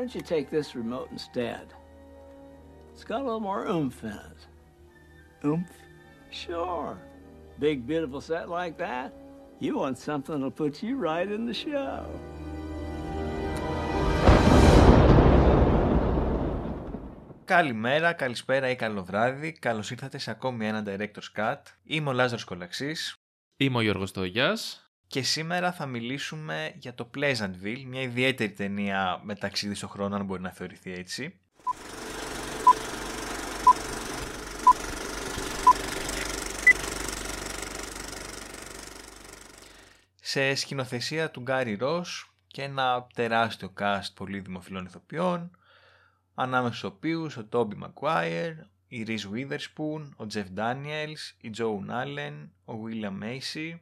don't you take this remote instead? It's got a little more oomph in it. Oomph? Sure. Big, beautiful set like that? You want something that'll put you right in the show. Καλημέρα, καλησπέρα ή καλό βράδυ. Καλώς ήρθατε σε ακόμη ένα Director's Cut. Είμαι ο Λάζαρος Κολαξής. Είμαι ο Γιώργος Τόγιας. Και σήμερα θα μιλήσουμε για το Pleasantville, μια ιδιαίτερη ταινία με ταξίδι στο χρόνο, αν μπορεί να θεωρηθεί έτσι. Σε σκηνοθεσία του Γκάρι Ρος και ένα τεράστιο cast πολύ δημοφιλών ηθοποιών, ανάμεσα στους οποίους ο Τόμπι Μακουάιερ, η Ριζ Witherspoon, ο Τζεφ Ντάνιελς, η Τζόουν Άλεν, ο Βίλιαμ Μέισι.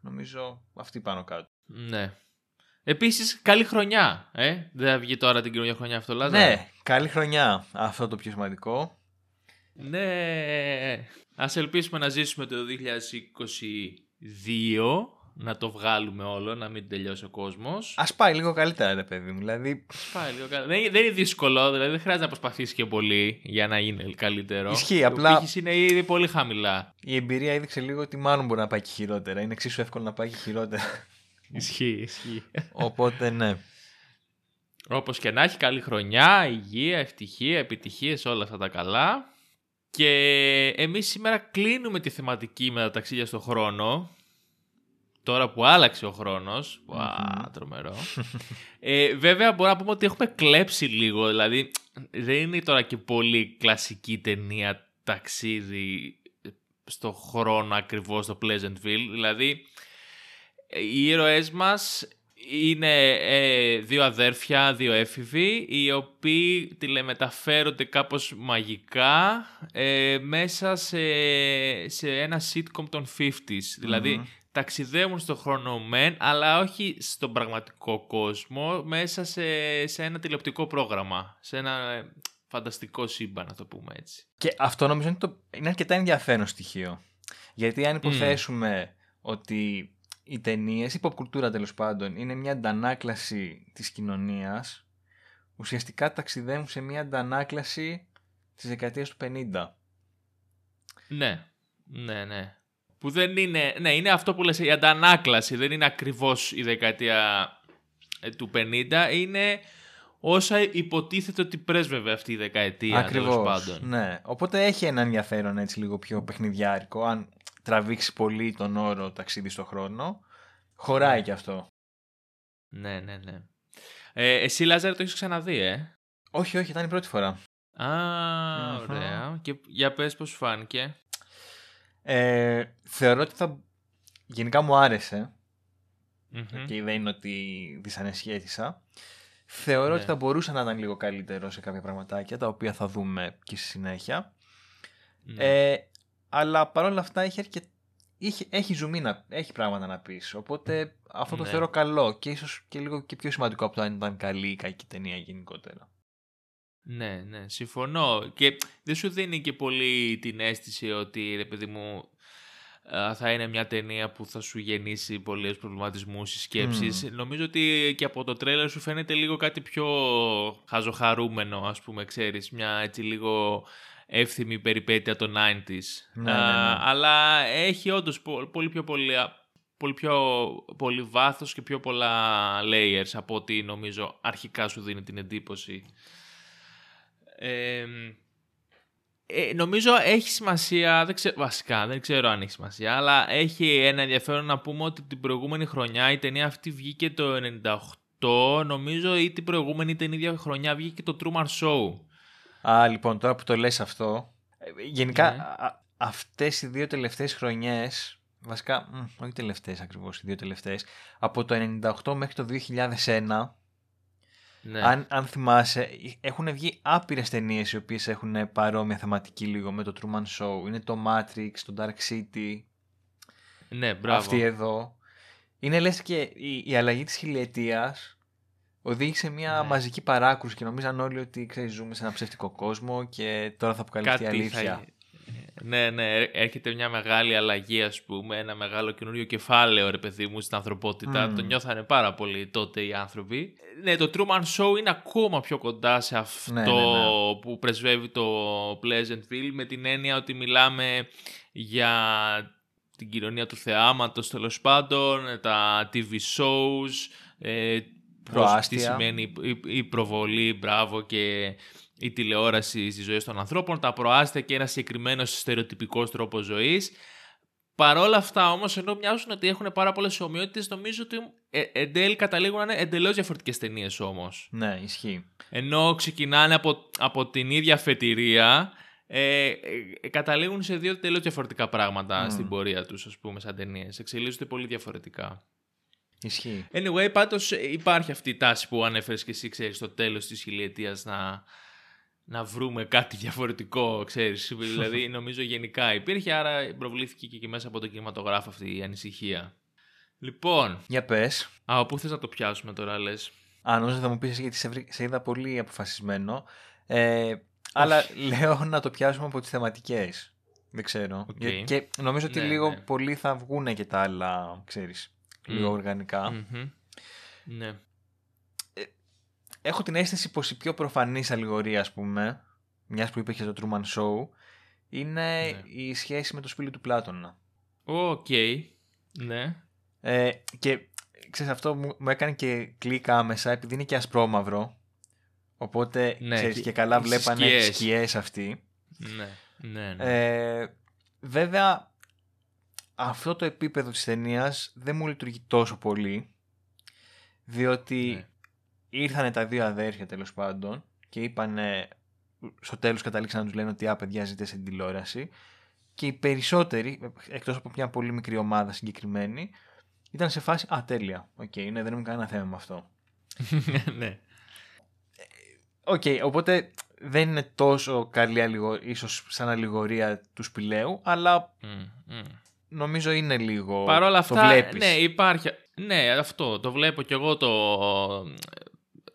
Νομίζω αυτοί πάνω κάτω. Ναι. Επίσης, καλή χρονιά. Ε; Δεν θα βγει τώρα την καινούργια χρονιά αυτό, Λάζα. Ναι, καλή χρονιά. Αυτό το πιο σημαντικό. Ναι. Ας ελπίσουμε να ζήσουμε το 2022 να το βγάλουμε όλο, να μην τελειώσει ο κόσμος. Α πάει λίγο καλύτερα, ρε παιδί μου. Δηλαδή... Πάει λίγο καλύτερα. Δεν, δεν είναι δύσκολο, δηλαδή δεν χρειάζεται να προσπαθήσεις και πολύ για να είναι καλύτερο. Ισχύει, απλά. Ο είναι ήδη πολύ χαμηλά. Η εμπειρία έδειξε λίγο ότι μάλλον μπορεί να πάει και χειρότερα. Είναι εξίσου εύκολο να πάει και χειρότερα. Ισχύει, ισχύει. Οπότε ναι. Όπως και να έχει, καλή χρονιά, υγεία, ευτυχία, επιτυχίες, όλα αυτά τα καλά. Και εμείς σήμερα κλείνουμε τη θεματική με τα ταξίδια στον χρόνο τώρα που άλλαξε ο χρόνος, τρομερό. ε, βέβαια μπορούμε να πούμε ότι έχουμε κλέψει λίγο, δηλαδή δεν είναι τώρα και πολύ κλασική ταινία ταξίδι στο χρόνο ακριβώς στο Pleasantville, δηλαδή οι ήρωές μας είναι ε, δύο αδέρφια, δύο έφηβοι, οι οποίοι τηλεμεταφέρονται κάπως μαγικά ε, μέσα σε, σε ένα sitcom των 50s. δηλαδη ταξιδεύουν στον χρόνο μεν, αλλά όχι στον πραγματικό κόσμο, μέσα σε, σε ένα τηλεοπτικό πρόγραμμα, σε ένα ε, φανταστικό σύμπαν, να το πούμε έτσι. Και αυτό νομίζω είναι, το, είναι αρκετά ενδιαφέρον στοιχείο. Γιατί αν υποθέσουμε ότι οι ταινίες, η pop κουλτούρα τέλος πάντων, είναι μια αντανάκλαση της κοινωνίας, ουσιαστικά ταξιδεύουν σε μια αντανάκλαση της δεκαετίας του 50. Ναι, ναι, ναι. Που δεν είναι, ναι, είναι αυτό που λες, η αντανάκλαση, δεν είναι ακριβώς η δεκαετία ε, του 50, είναι όσα υποτίθεται ότι πρέσβευε αυτή η δεκαετία. Ακριβώς, πάντων. ναι. Οπότε έχει ένα ενδιαφέρον έτσι λίγο πιο παιχνιδιάρικο, αν τραβήξει πολύ τον όρο ταξίδι στο χρόνο, χωράει ναι. και αυτό. Ναι, ναι, ναι. Ε, εσύ Λάζαρη το έχεις ξαναδεί, ε; Όχι, όχι, ήταν η πρώτη φορά. Α, ωραία. Και για πες πώς φάνηκε. Ε, θεωρώ ότι θα... Γενικά μου άρεσε. Και δεν είναι ότι δυσανεσχέτησα. Θεωρώ ότι ναι. θα μπορούσε να ήταν λίγο καλύτερο σε κάποια πραγματάκια, τα οποία θα δούμε και στη συνέχεια. Ναι. Ε, αλλά παρόλα αυτά έχει, αρκε... έχει, έχει ζουμί έχει πράγματα να πεις. Οπότε αυτό το ναι. θεωρώ καλό και ίσως και λίγο και πιο σημαντικό από το αν ήταν καλή ή κακή ταινία γενικότερα. Ναι, ναι, συμφωνώ. Και δεν σου δίνει και πολύ την αίσθηση ότι, ρε παιδί μου, θα είναι μια ταινία που θα σου γεννήσει πολλές προβληματισμούς ή σκέψεις. Νομίζω ότι και από το τρέλερ σου φαίνεται λίγο κάτι πιο χαζοχαρούμενο, ας πούμε, ξέρεις. Μια έτσι λίγο εύθυμη περιπέτεια των 90s. Ναι, ναι, ναι. αλλά έχει όντως πολύ πιο πολύ, πολύ πιο πολύ βάθος και πιο πολλά layers από ό,τι νομίζω αρχικά σου δίνει την εντύπωση. Ε, νομίζω έχει σημασία, δεν ξέρω, βασικά δεν ξέρω αν έχει σημασία, αλλά έχει ένα ενδιαφέρον να πούμε ότι την προηγούμενη χρονιά η ταινία αυτή βγήκε το 98, νομίζω ή την προηγούμενη την ίδια χρονιά βγήκε το Truman Show. Α, λοιπόν, τώρα που το λες αυτό, ε, γενικά ναι. αυτές οι δύο τελευταίες χρονιές, βασικά, μ, όχι τελευταίες ακριβώς, οι δύο τελευταίες, από το 98 μέχρι το 2001, ναι. Αν, αν θυμάσαι, έχουν βγει άπειρες ταινίες οι οποίες έχουν παρόμοια θεματική λίγο με το Truman Show. Είναι το Matrix, το Dark City. Ναι, μπράβο. Αυτή εδώ. Είναι λες και η, η αλλαγή της χιλιετίας οδήγησε μια ναι. μαζική παράκρουση και νομίζαν όλοι ότι ξέρεις, ζούμε σε ένα ψεύτικο κόσμο και τώρα θα αποκαλυφθεί η αλήθεια. Ναι, ναι, έρχεται μια μεγάλη αλλαγή, ας πούμε, ένα μεγάλο καινούριο κεφάλαιο, ρε παιδί μου, στην ανθρωπότητα. Το νιώθανε πάρα πολύ τότε οι άνθρωποι. Ναι, το Truman Show είναι ακόμα πιο κοντά σε αυτό ναι, ναι, ναι. που πρεσβεύει το Pleasantville, με την έννοια ότι μιλάμε για την κοινωνία του θεάματος, τέλος πάντων, τα TV shows, ε, τι σημαίνει η προβολή, μπράβο και η τηλεόραση στις ζωές των ανθρώπων, τα προάστια και ένας συγκεκριμένος στερεοτυπικός τρόπος ζωής. Παρ' όλα αυτά όμως, ενώ μοιάζουν ότι έχουν πάρα πολλές ομοιότητες, νομίζω ότι ε, εν τέλει καταλήγουν να είναι εντελώς διαφορετικές ταινίες όμως. Ναι, ισχύει. Ενώ ξεκινάνε από, από την ίδια φετηρία, ε, ε, καταλήγουν σε δύο τελείω διαφορετικά πράγματα στην πορεία τους, ας πούμε, σαν ταινίες. Εξελίσσονται πολύ διαφορετικά. Ισχύει. Anyway, πάντως υπάρχει αυτή η τάση που ανέφερες και εσύ, ξέρεις, στο τέλος της χιλιετίας να να βρούμε κάτι διαφορετικό, ξέρεις. δηλαδή, νομίζω γενικά υπήρχε, άρα προβλήθηκε και, μέσα από τον κινηματογράφο αυτή η ανησυχία. Λοιπόν. Για πες. Α, πού θες να το πιάσουμε τώρα, λες; Α, νομίζω θα μου πεις γιατί σε, είδα πολύ αποφασισμένο. Ε, αλλά λέω να το πιάσουμε από τις θεματικές. Δεν ξέρω. Okay. Και νομίζω ότι ναι, λίγο ναι. πολύ θα βγουν και τα άλλα, ξέρεις, λίγο οργανικα Ναι έχω την αίσθηση πως η πιο προφανής αλληγορία, ας πούμε, μιας που είπε και το Truman Show, είναι ναι. η σχέση με το σπήλαιο του Πλάτωνα. Οκ, ναι. Ε, και ξέρεις, αυτό μου, μου έκανε και κλικ άμεσα επειδή είναι και ασπρόμαυρο. Οπότε, ναι, ξέρεις, και, και καλά βλέπανε σκιές. σκιές αυτοί. Ναι, ναι, ναι. Ε, βέβαια, αυτό το επίπεδο της ταινίας δεν μου λειτουργεί τόσο πολύ. Διότι ναι ήρθαν τα δύο αδέρφια τέλος πάντων και είπαν στο τέλος καταλήξαν να τους λένε ότι α παιδιά ζείτε σε τηλεόραση και οι περισσότεροι, εκτός από μια πολύ μικρή ομάδα συγκεκριμένη, ήταν σε φάση «Α, τέλεια, ok, okay, ναι, δεν έχουμε κανένα θέμα με αυτό». ναι. Ok, okay, οπότε δεν είναι τόσο καλή ίσως σαν αλληγορία του σπηλαίου, αλλά νομίζω είναι λίγο... Παρ' όλα αυτά, το βλέπεις. ναι, υπάρχει... Ναι, αυτό, το βλέπω κι εγώ το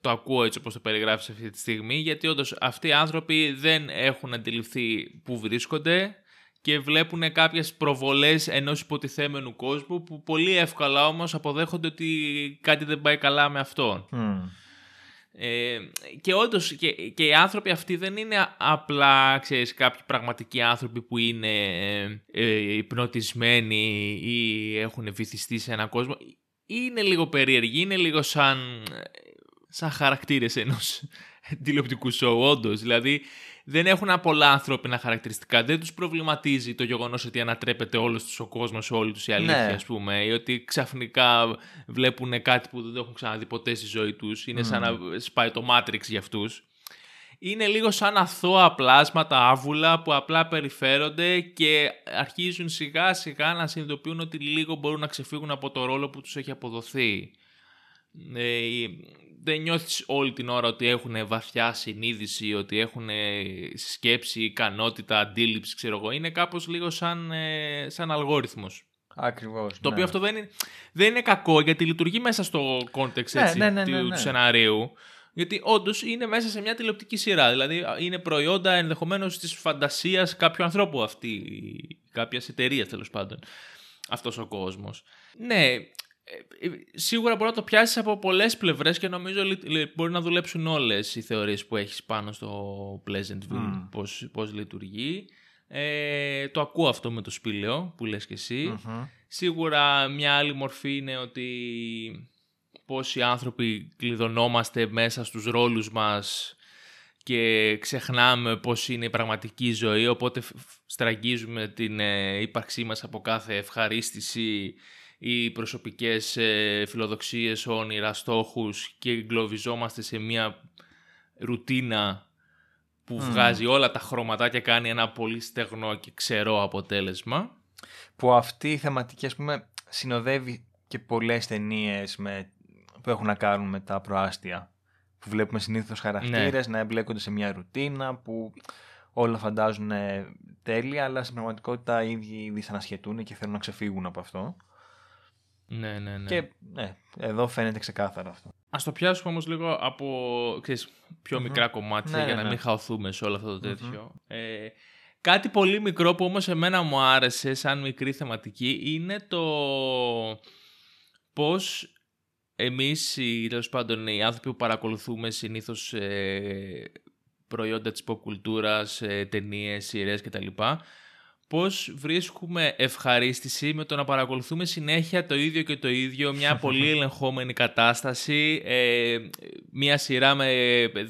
το ακούω έτσι όπως το περιγράφεις αυτή τη στιγμή, γιατί όντως αυτοί οι άνθρωποι δεν έχουν αντιληφθεί που βρίσκονται και βλέπουν κάποιες προβολές ενός υποτιθέμενου κόσμου που πολύ εύκολα όμως αποδέχονται ότι κάτι δεν πάει καλά με αυτόν. Ε, και όντως και, και οι άνθρωποι αυτοί δεν είναι απλά ξέρεις, κάποιοι πραγματικοί άνθρωποι που είναι ε, ε υπνοτισμένοι ή έχουν βυθιστεί σε έναν κόσμο. Είναι λίγο περίεργοι, είναι λίγο σαν σαν χαρακτήρες ενός τηλεοπτικού σοου, όντως. Δηλαδή δεν έχουν πολλά ανθρώπινα χαρακτηριστικά. Δεν τους προβληματίζει το γεγονός ότι ανατρέπεται όλος τους ο κόσμος, όλη τους η αλήθεια, ναι. ας πούμε, ή ότι ξαφνικά βλέπουν κάτι που δεν το έχουν ξαναδεί ποτέ στη ζωή τους. Είναι σαν να σπάει το Matrix για αυτούς. Είναι λίγο σαν αθώα πλάσματα άβουλα που απλά περιφέρονται και αρχίζουν σιγά σιγά να συνειδητοποιούν ότι λίγο μπορούν να ξεφύγουν από το ρόλο που τους έχει αποδοθεί. Ε, δεν νιώθεις όλη την ώρα ότι έχουν βαθιά συνείδηση, ότι έχουν σκέψη, ικανότητα, αντίληψη, ξέρω εγώ. Είναι κάπως λίγο σαν, ε, σαν αλγόριθμος. Ακριβώς. Το ναι. οποίο αυτό δεν είναι, δεν είναι κακό γιατί λειτουργεί μέσα στο context ναι, έτσι, ναι, ναι, του, του σενάριου. Γιατί όντως είναι μέσα σε μια τηλεοπτική σειρά. Δηλαδή είναι προϊόντα ενδεχομένως της φαντασίας κάποιου ανθρώπου αυτή, κάποιας εταιρείας τέλος πάντων. Αυτός ο κόσμος. Ναι, ε, ε, σίγουρα μπορεί να το πιάσεις από πολλές πλευρές και νομίζω μπορεί να δουλέψουν όλες οι θεωρίες που έχεις πάνω στο Pleasantville, mm. πώς, πώς λειτουργεί. Ε, το ακούω αυτό με το σπήλαιο που λες και εσύ. Σίγουρα μια άλλη μορφή είναι ότι πόσοι άνθρωποι κλειδωνόμαστε μέσα στους ρόλους μας και ξεχνάμε πώς είναι η πραγματική ζωή, οπότε στραγγίζουμε την ύπαρξή μας από κάθε ευχαρίστηση ή προσωπικές ε, φιλοδοξίες, όνειρα, στόχους και εγκλωβιζόμαστε σε μια ρουτίνα που βγάζει όλα τα χρώματα και κάνει ένα πολύ στεγνό και ξερό αποτέλεσμα. Που αυτή η θεματική ας πούμε συνοδεύει και πολλές ταινίες που έχουν να κάνουν με τα προάστια. Που βλέπουμε συνήθως χαρακτήρες ναι. να εμπλέκονται σε μια ρουτίνα που όλα φαντάζουν τέλεια αλλά στην πραγματικότητα οι ίδιοι δυσανασχετούν και θέλουν να ξεφύγουν από αυτό. Ναι, ναι, ναι. Και ναι, εδώ φαίνεται ξεκάθαρα αυτό. Α το πιάσουμε όμως λίγο από ξέρεις, πιο μικρά κομμάτια ναι, για ναι, να ναι. μην χαωθούμε σε όλο αυτό το τετοιο Ε, Κάτι πολύ μικρό που όμως εμένα μου άρεσε σαν μικρή θεματική είναι το πώς εμείς, οι, τέλος πάντων, οι άνθρωποι που παρακολουθούμε συνήθως ε, προϊόντα της pop κουλτούρας, ε, ταινίες, σειρές κτλ. Πώς βρίσκουμε ευχαρίστηση με το να παρακολουθούμε συνέχεια το ίδιο και το ίδιο, μια πολύ ελεγχόμενη κατάσταση, ε, μια σειρά με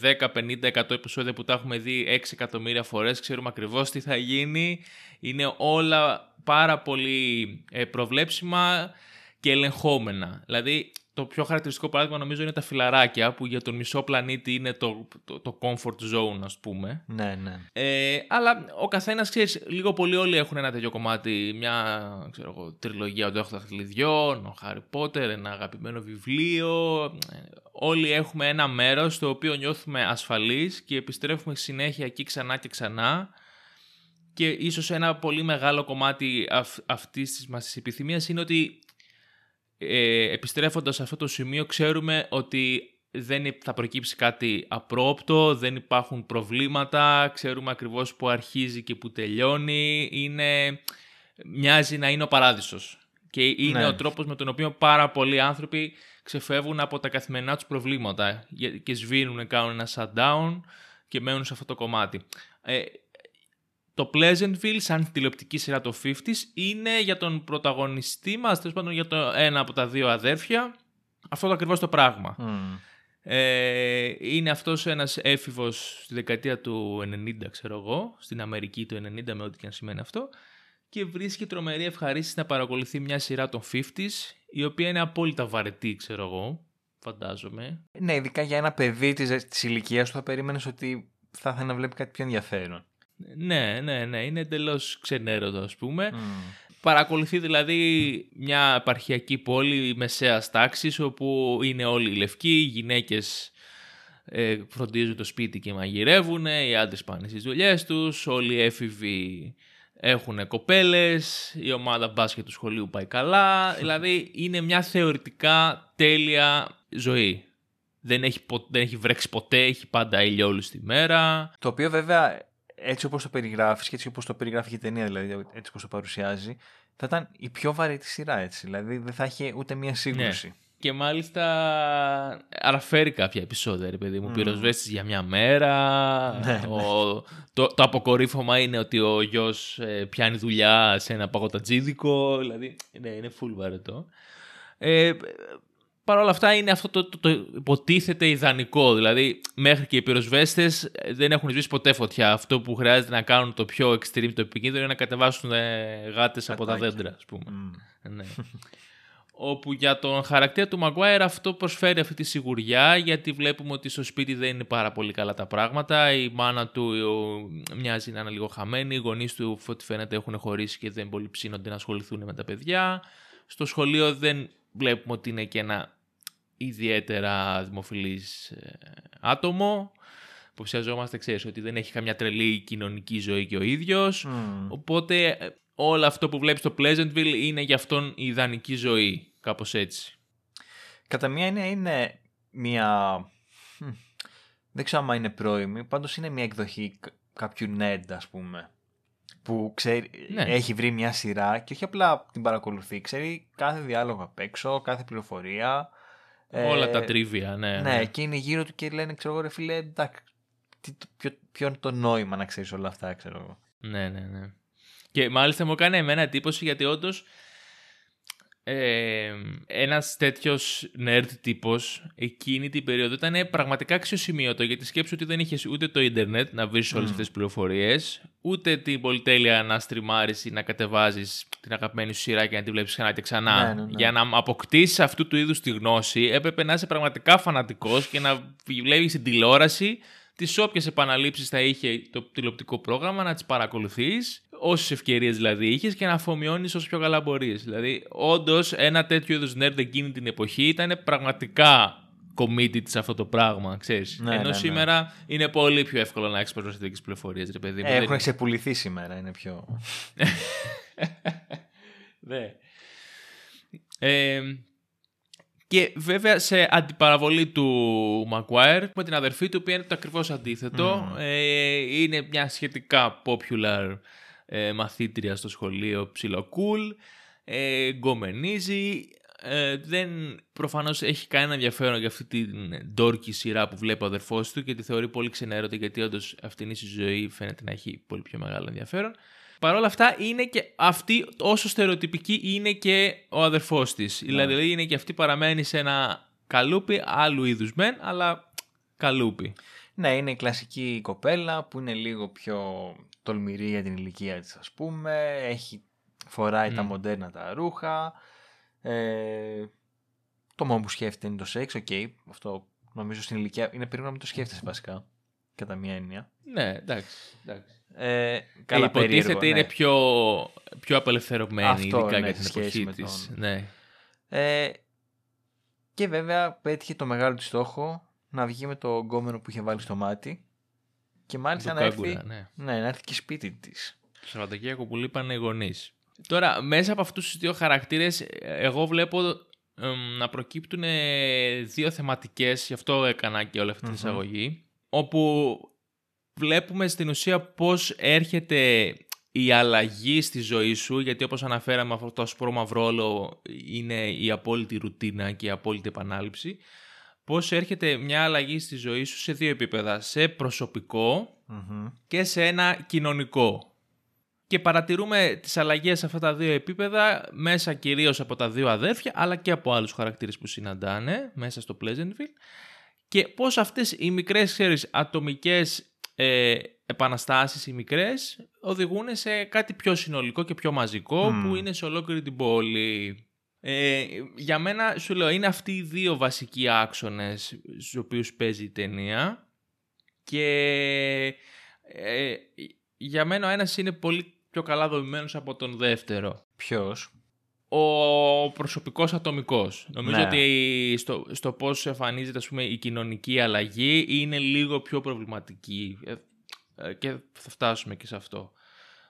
10, 50, 100 επεισόδια που τα έχουμε δει 6 εκατομμύρια φορές, ξέρουμε ακριβώς τι θα γίνει, είναι όλα πάρα πολύ ε, προβλέψιμα και ελεγχόμενα. Δηλαδή, το πιο χαρακτηριστικό παράδειγμα νομίζω είναι τα φιλαράκια που για τον μισό πλανήτη είναι το, το, το comfort zone ας πούμε. Ναι, ναι. Ε, αλλά ο καθένας ξέρεις, λίγο πολύ όλοι έχουν ένα τέτοιο κομμάτι, μια ξέρω εγώ, τριλογία του των Θηλιδιών, ο Χάρι Πότερ, ένα αγαπημένο βιβλίο. Ε, όλοι έχουμε ένα μέρος στο οποίο νιώθουμε ασφαλείς και επιστρέφουμε συνέχεια εκεί ξανά και ξανά. Και ίσως ένα πολύ μεγάλο κομμάτι αυ, αυτής της μας επιθυμίας είναι ότι ε, επιστρέφοντας σε αυτό το σημείο ξέρουμε ότι δεν θα προκύψει κάτι απρόπτο, δεν υπάρχουν προβλήματα, ξέρουμε ακριβώς που αρχίζει και που τελειώνει, είναι, μοιάζει να είναι ο παράδεισος. Και είναι ναι. ο τρόπος με τον οποίο πάρα πολλοί άνθρωποι ξεφεύγουν από τα καθημερινά τους προβλήματα και σβήνουν, κάνουν ένα shutdown και μένουν σε αυτό το κομμάτι. Ε, το Pleasantville σαν τηλεοπτική σειρά το 50s είναι για τον πρωταγωνιστή μας, τέλος πάντων για το ένα από τα δύο αδέρφια, αυτό το ακριβώς το πράγμα. Ε, είναι αυτός ένας έφηβος στη δεκαετία του 90 ξέρω εγώ, στην Αμερική του 90 με ό,τι και αν σημαίνει αυτό και βρίσκει τρομερή ευχαρίστηση να παρακολουθεί μια σειρά των 50s η οποία είναι απόλυτα βαρετή ξέρω εγώ, φαντάζομαι. Ναι, ειδικά για ένα παιδί της, της ηλικίας του θα περίμενες ότι θα ήθελε να βλέπει κάτι πιο ενδιαφέρον. Ναι, ναι, ναι. Είναι εντελώς ξενέρωτο, ας πούμε. Mm. Παρακολουθεί δηλαδή μια επαρχιακή πόλη μεσαίας τάξης όπου είναι όλοι οι λευκοί, οι γυναίκες ε, φροντίζουν το σπίτι και μαγειρεύουν, οι άντρες πάνε στις δουλειές τους, όλοι οι έφηβοι έχουν κοπέλες, η ομάδα μπάσκετ του σχολείου πάει καλά. δηλαδή είναι μια θεωρητικά τέλεια ζωή. Δεν έχει, δεν έχει βρέξει ποτέ, έχει πάντα ήλιο όλη τη μέρα. Το οποίο βέβαια έτσι όπως το περιγράφεις και έτσι όπως το περιγράφει η ταινία, δηλαδή έτσι όπως το παρουσιάζει, θα ήταν η πιο βαρύτη σειρά έτσι. Δηλαδή δεν θα είχε ούτε μία σύγκρουση. Ναι. Και μάλιστα αναφέρει κάποια επεισόδια, ρε παιδί μου. Mm. Πυροσβέστης για μια μέρα. Ναι, ο, ναι. Το, το αποκορύφωμα είναι ότι ο γιος ε, πιάνει δουλειά σε ένα παγωτατζίδικο. Δηλαδή, ναι, είναι full βαρετό. Ε, Παρ' όλα αυτά είναι αυτό το, το, το, υποτίθεται ιδανικό. Δηλαδή, μέχρι και οι πυροσβέστες δεν έχουν σβήσει ποτέ φωτιά. Αυτό που χρειάζεται να κάνουν το πιο extreme, το επικίνδυνο, είναι να κατεβάσουν ε, γάτες από τα δέντρα, ας πούμε. Ναι. Όπου για τον χαρακτήρα του Μαγκουάιρ αυτό προσφέρει αυτή τη σιγουριά, γιατί βλέπουμε ότι στο σπίτι δεν είναι πάρα πολύ καλά τα πράγματα. Η μάνα του μοιάζει να είναι λίγο χαμένη. Οι γονείς του, ό,τι φαίνεται, έχουν χωρίσει και δεν πολύ ψήνονται να ασχοληθούν με τα παιδιά. Στο σχολείο δεν βλέπουμε ότι είναι και ένα ιδιαίτερα δημοφιλής ε, άτομο. Υποψιαζόμαστε, ξέρεις, ότι δεν έχει καμιά τρελή κοινωνική ζωή και ο ίδιος. Οπότε ε, όλο αυτό που βλέπεις στο Pleasantville είναι για αυτόν η ιδανική ζωή. Κάπως έτσι. Κατά μία έννοια είναι μία... Δεν ξέρω αν είναι πρώιμη, πάντως είναι μία εκδοχή κάποιου nerd, ας πούμε που ξέρει, ναι. έχει βρει μια σειρά και όχι απλά την παρακολουθεί, ξέρει κάθε διάλογο απ' έξω, κάθε πληροφορία. Όλα τα ε, τρίβια, ναι, ναι. Ναι, και είναι γύρω του και λένε, ξέρω εγώ, ρε φίλε, εντάξει, ποιο, ποιο είναι το νόημα να ξέρεις όλα αυτά, ξέρω εγώ. Ναι, ναι, ναι. Και μάλιστα μου κάνει εμένα εντύπωση γιατί όντως ε, ένας τέτοιος nerd τύπος εκείνη την περίοδο ήταν πραγματικά αξιοσημείωτο γιατί σκέψου ότι δεν είχες ούτε το ίντερνετ να βρεις όλες mm. αυτές τις πληροφορίες ούτε την πολυτέλεια να στριμάρεις ή να κατεβάζεις την αγαπημένη σου σειρά και να τη βλέπεις ξανά και ξανά. Ναι, ναι, ναι. Για να αποκτήσεις αυτού του είδους τη γνώση έπρεπε να είσαι πραγματικά φανατικός και να βλέπεις την τηλεόραση τις όποιες επαναλήψεις θα είχε το τηλεοπτικό πρόγραμμα να τις παρακολουθείς, όσες ευκαιρίες δηλαδή είχες και να αφομοιώνεις όσο πιο καλά μπορείς. Δηλαδή, όντως, ένα τέτοιο είδους nerd εκείνη την εποχή ήταν πραγματικά committed σε αυτό το πράγμα, ξέρεις. Ναι, Ενώ ναι, ναι. σήμερα είναι πολύ πιο εύκολο να έχεις προσθετικέ πληροφορίες, ρε παιδί. Ε, έχουν ξεπουληθεί σήμερα, είναι πιο. ναι. Ε, και βέβαια σε αντιπαραβολή του Maguire με την αδερφή του που είναι το ακριβώς αντίθετο. Ε, είναι μια σχετικά popular ε, μαθήτρια στο σχολείο, ψιλοκούλ, ε, γκομενίζει. Ε, δεν προφανώς έχει κανένα ενδιαφέρον για αυτή την ντόρκη σειρά που βλέπει ο αδερφός του και τη θεωρεί πολύ ξενέρωτη γιατί όντως αυτήν η ζωή φαίνεται να έχει πολύ πιο μεγάλο ενδιαφέρον. Παρ' όλα αυτά είναι και αυτή όσο στερεοτυπική είναι και ο αδερφός της. Ναι. Δηλαδή είναι και αυτή παραμένει σε ένα καλούπι άλλου είδους μεν, αλλά καλούπι. Ναι, είναι η κλασική κοπέλα που είναι λίγο πιο τολμηρή για την ηλικία της ας πούμε. Έχει, φοράει τα μοντέρνα τα ρούχα. Ε, το μόνο που σκέφτεται είναι το σεξ, ok. Okay, αυτό νομίζω στην ηλικία είναι περίπου να μην το σκέφτεσαι βασικά. Κατά μία έννοια. Ναι, εντάξει. εντάξει. Ε, καλά, υποτίθεται ναι. είναι πιο, πιο απελευθερωμένη, Αυτό, ειδικά ναι, για την σε σχέση εποχή με της. τον- Ναι. Ε, και βέβαια πέτυχε το μεγάλο της στόχο να βγει με το γκόμενο που είχε βάλει στο μάτι. Και μάλιστα Το να έρθει, κάγκουρα, ναι. ναι, να έρθει και σπίτι της. Το Σαββατοκύριακο που λείπανε οι γονείς. Τώρα, μέσα από αυτούς τους δύο χαρακτήρες, εγώ βλέπω εμ, να προκύπτουν ε, δύο θεματικές, γι' αυτό έκανα και όλη αυτή την Μμμ. εισαγωγή, όπου βλέπουμε στην ουσία πώς έρχεται η αλλαγή στη ζωή σου, γιατί όπως αναφέραμε αυτό το ασπρόμαυρο όλο είναι η απόλυτη ρουτίνα και η απόλυτη επανάληψη, πώς έρχεται μια αλλαγή στη ζωή σου σε δύο επίπεδα, σε προσωπικό Μμμ. και σε ένα κοινωνικό. Και παρατηρούμε τις αλλαγές σε αυτά τα δύο επίπεδα μέσα κυρίως από τα δύο αδέρφια αλλά και από άλλους χαρακτήρες που συναντάνε μέσα στο Pleasantville και πώς αυτές οι μικρές ξέρεις, ατομικές ε, επαναστάσεις οι μικρές οδηγούν σε κάτι πιο συνολικό και πιο μαζικό Μμμ. που είναι σε ολόκληρη την πόλη. Ε, για μένα σου λέω είναι αυτοί οι δύο βασικοί άξονες στους οποίους παίζει η ταινία και ε, για μένα ο ένας είναι πολύ πιο καλά δομημένος από τον δεύτερο. Ποιος; Ο προσωπικός ατομικός. Νομίζω Ναι. ότι στο, στο πώς εμφανίζεται ας πούμε, η κοινωνική αλλαγή είναι λίγο πιο προβληματική Ε, ε, και θα φτάσουμε και σε αυτό.